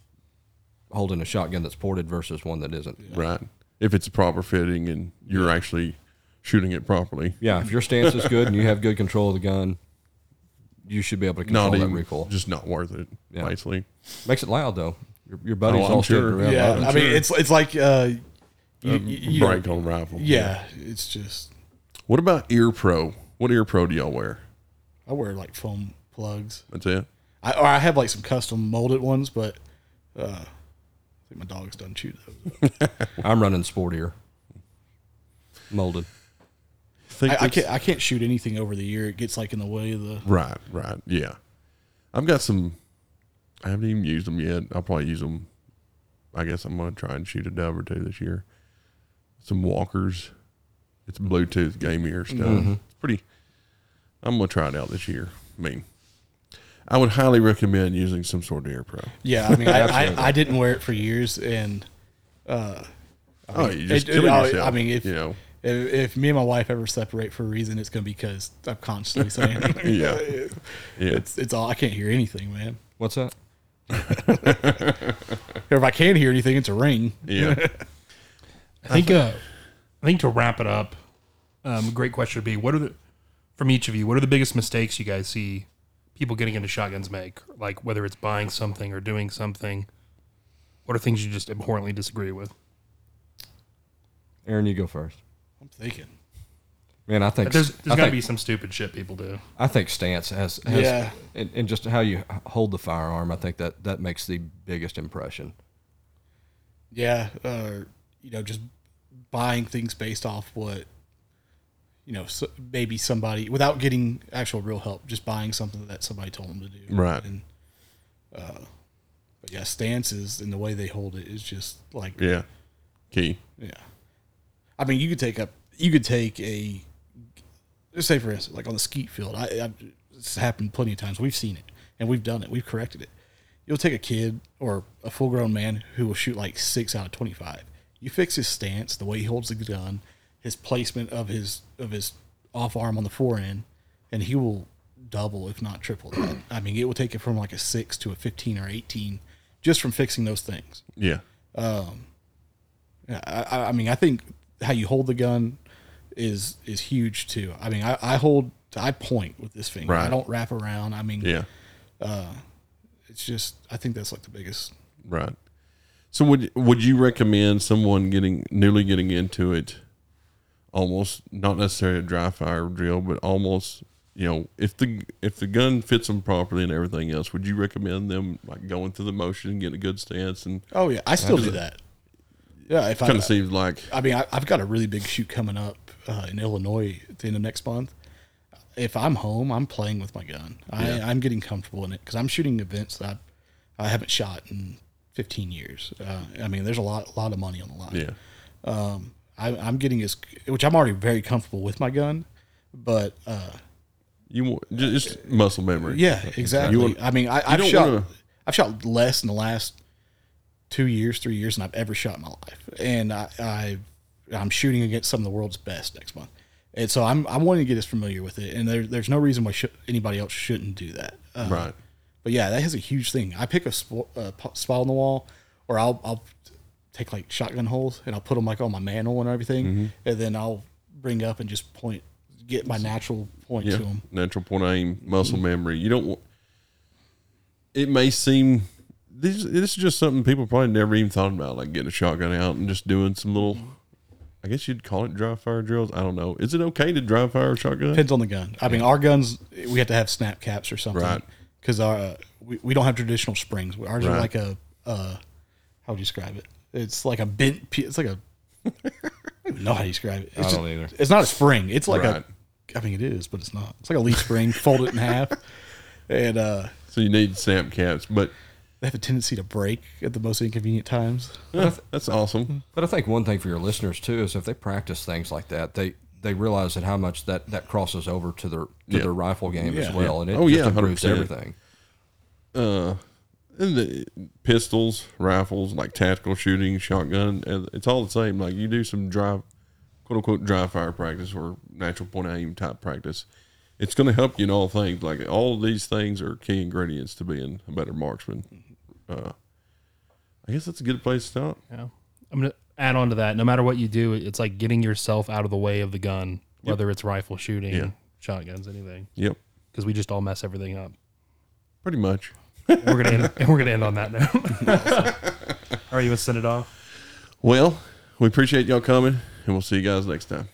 holding a shotgun that's ported versus one that isn't. right? If it's a proper fitting and you're actually shooting it properly, Yeah, if your stance is good and you have good control of the gun, you should be able to control not that even recoil. just not worth it. Yeah. Basically, Makes it loud though. Your, your buddies Oh, I'm all stood sure. around. yeah, loving it. I mean, it's it's like uh, you, you- you know, break on rifle. yeah, it's just What about ear pro? What ear pro do y'all wear? I wear like foam plugs. That's it. I or I have like some custom molded ones, but uh, I think my dog's done chewed those. [laughs] I'm running SportEAR. molded. Think I, I that's- can't I can't shoot anything over the year. It gets like in the way of the. Right, right, yeah. I've got some. I haven't even used them yet. I'll probably use them. I guess I'm gonna try and shoot a dove or two this year. Some Walker's. It's Bluetooth game ear stuff. Mm-hmm. It's pretty. I'm gonna try it out this year. I mean, I would highly recommend using some sort of ear pro. Yeah, I mean, I, I, I didn't wear it for years, and uh, oh, you just it- killing oh, yourself. I mean, if you know, If, if me and my wife ever separate for a reason, it's gonna be because I'm constantly saying, [laughs] Yeah. [laughs] Yeah. it's it's all I can't hear anything, man. What's that? Or [laughs] if I can hear anything, it's a ring. Yeah. I think uh, I think to wrap it up, um, great question would be: What are the from each of you? What are the biggest mistakes you guys see people getting into shotguns make? Like whether it's buying something or doing something. What are things you just abhorrently disagree with? Aaron, you go first. I'm thinking. Man, I think There's I there's got to be some stupid shit people do. I think stance has, has Yeah. and, and just how you hold the firearm. I think that that makes the biggest impression. Yeah, uh, you know, just buying things based off what, you know, so maybe somebody without getting actual real help, just buying something that somebody told them to do. Right. And, uh, but yeah, stances and the way they hold it is just like Yeah. Key. Yeah. I mean, you could take a you could take a let's say for instance, like on the skeet field. I, I it's happened plenty of times. We've seen it and we've done it. We've corrected it. You'll take a kid or a full grown man who will shoot like six out of twenty five. You fix his stance, the way he holds the gun, his placement of his of his off arm on the forend, and he will double if not triple that. [clears throat] I mean, it will take it from like a six to a fifteen or eighteen just from fixing those things. Yeah. Yeah, I, I- mean, I think how you hold the gun is is huge too. I mean, I, I hold, I point with this finger. I don't wrap around. I mean, Yeah. Uh, it's just, I think that's like the biggest. Right. So would would you recommend someone getting newly getting into it, almost not necessarily a dry fire drill, but almost you know if the if the gun fits them properly and everything else, would you recommend them like going through the motion and getting a good stance and Oh yeah, I still do that. Yeah, if I, kind of seems like I mean, I, I've got a really big shoot coming up uh, in Illinois at the end of next month. If I'm home, I'm playing with my gun. I, Yeah. I'm getting comfortable in it because I'm shooting events that I, I haven't shot in 15 years. Uh, I mean, there's a lot, lot of money on the line. yeah I, I'm getting as, which I'm already very comfortable with my gun, but uh, you just muscle memory. yeah, exactly. Want- I mean, I, I've shot, wanna- I've shot less in the last two years, three years than I've ever shot in my life, and I, I I'm shooting against some of the world's best next month, and so I'm I'm wanting to get as familiar with it, and there, there's no reason why should, anybody else shouldn't do that. Uh, Right. But yeah, that has a huge thing. I pick a sp- uh, spot on the wall, or I'll I'll take like shotgun holes and I'll put them like on my mantle and everything, Mm-hmm. and then I'll bring up and just point, get my natural point Yeah. to them. Natural point aim, muscle memory. You don't want. It may seem this. This is just something people probably never even thought about, like getting a shotgun out and just doing some little. I guess you'd call it dry fire drills. I don't know. Is it okay to dry fire a shotgun? Depends on the gun. I mean, our guns we have to have snap caps or something, Right. Because our uh, we, we don't have traditional springs. Ours are like a uh, how would you describe it? It's like a bent. pe- It's like a. I don't even know how you describe it. It's I just- don't either. It's not a spring. It's like Right. a. I mean, it is, but it's not. It's like a leaf spring. [laughs] fold it in half, and uh, So you need snap caps, but they have a tendency to break at the most inconvenient times. eh, that's awesome. But I think one thing for your listeners too is if they practice things like that, they they realize that how much that that crosses over to their to Yeah. their rifle game as Yeah. well, and it Oh, just yeah, improves 100%. everything. Uh, and the pistols, rifles, like tactical shooting, shotgun, it's all the same. Like you do some dry, quote unquote, dry fire practice or natural point aim type practice. It's going to help you in all things. Like all these things are key ingredients to being a better marksman. Uh, I guess that's a good place to stop. Yeah. I'm gonna add on to that. No matter what you do, it's like getting yourself out of the way of the gun, whether it's rifle shooting, Yeah. shotguns, anything. Yep, Because we just all mess everything up. pretty much. And we're gonna end, and [laughs] we're gonna end on that note. [laughs] all right, you want to send it off? Well, we appreciate y'all coming, and we'll see you guys next time.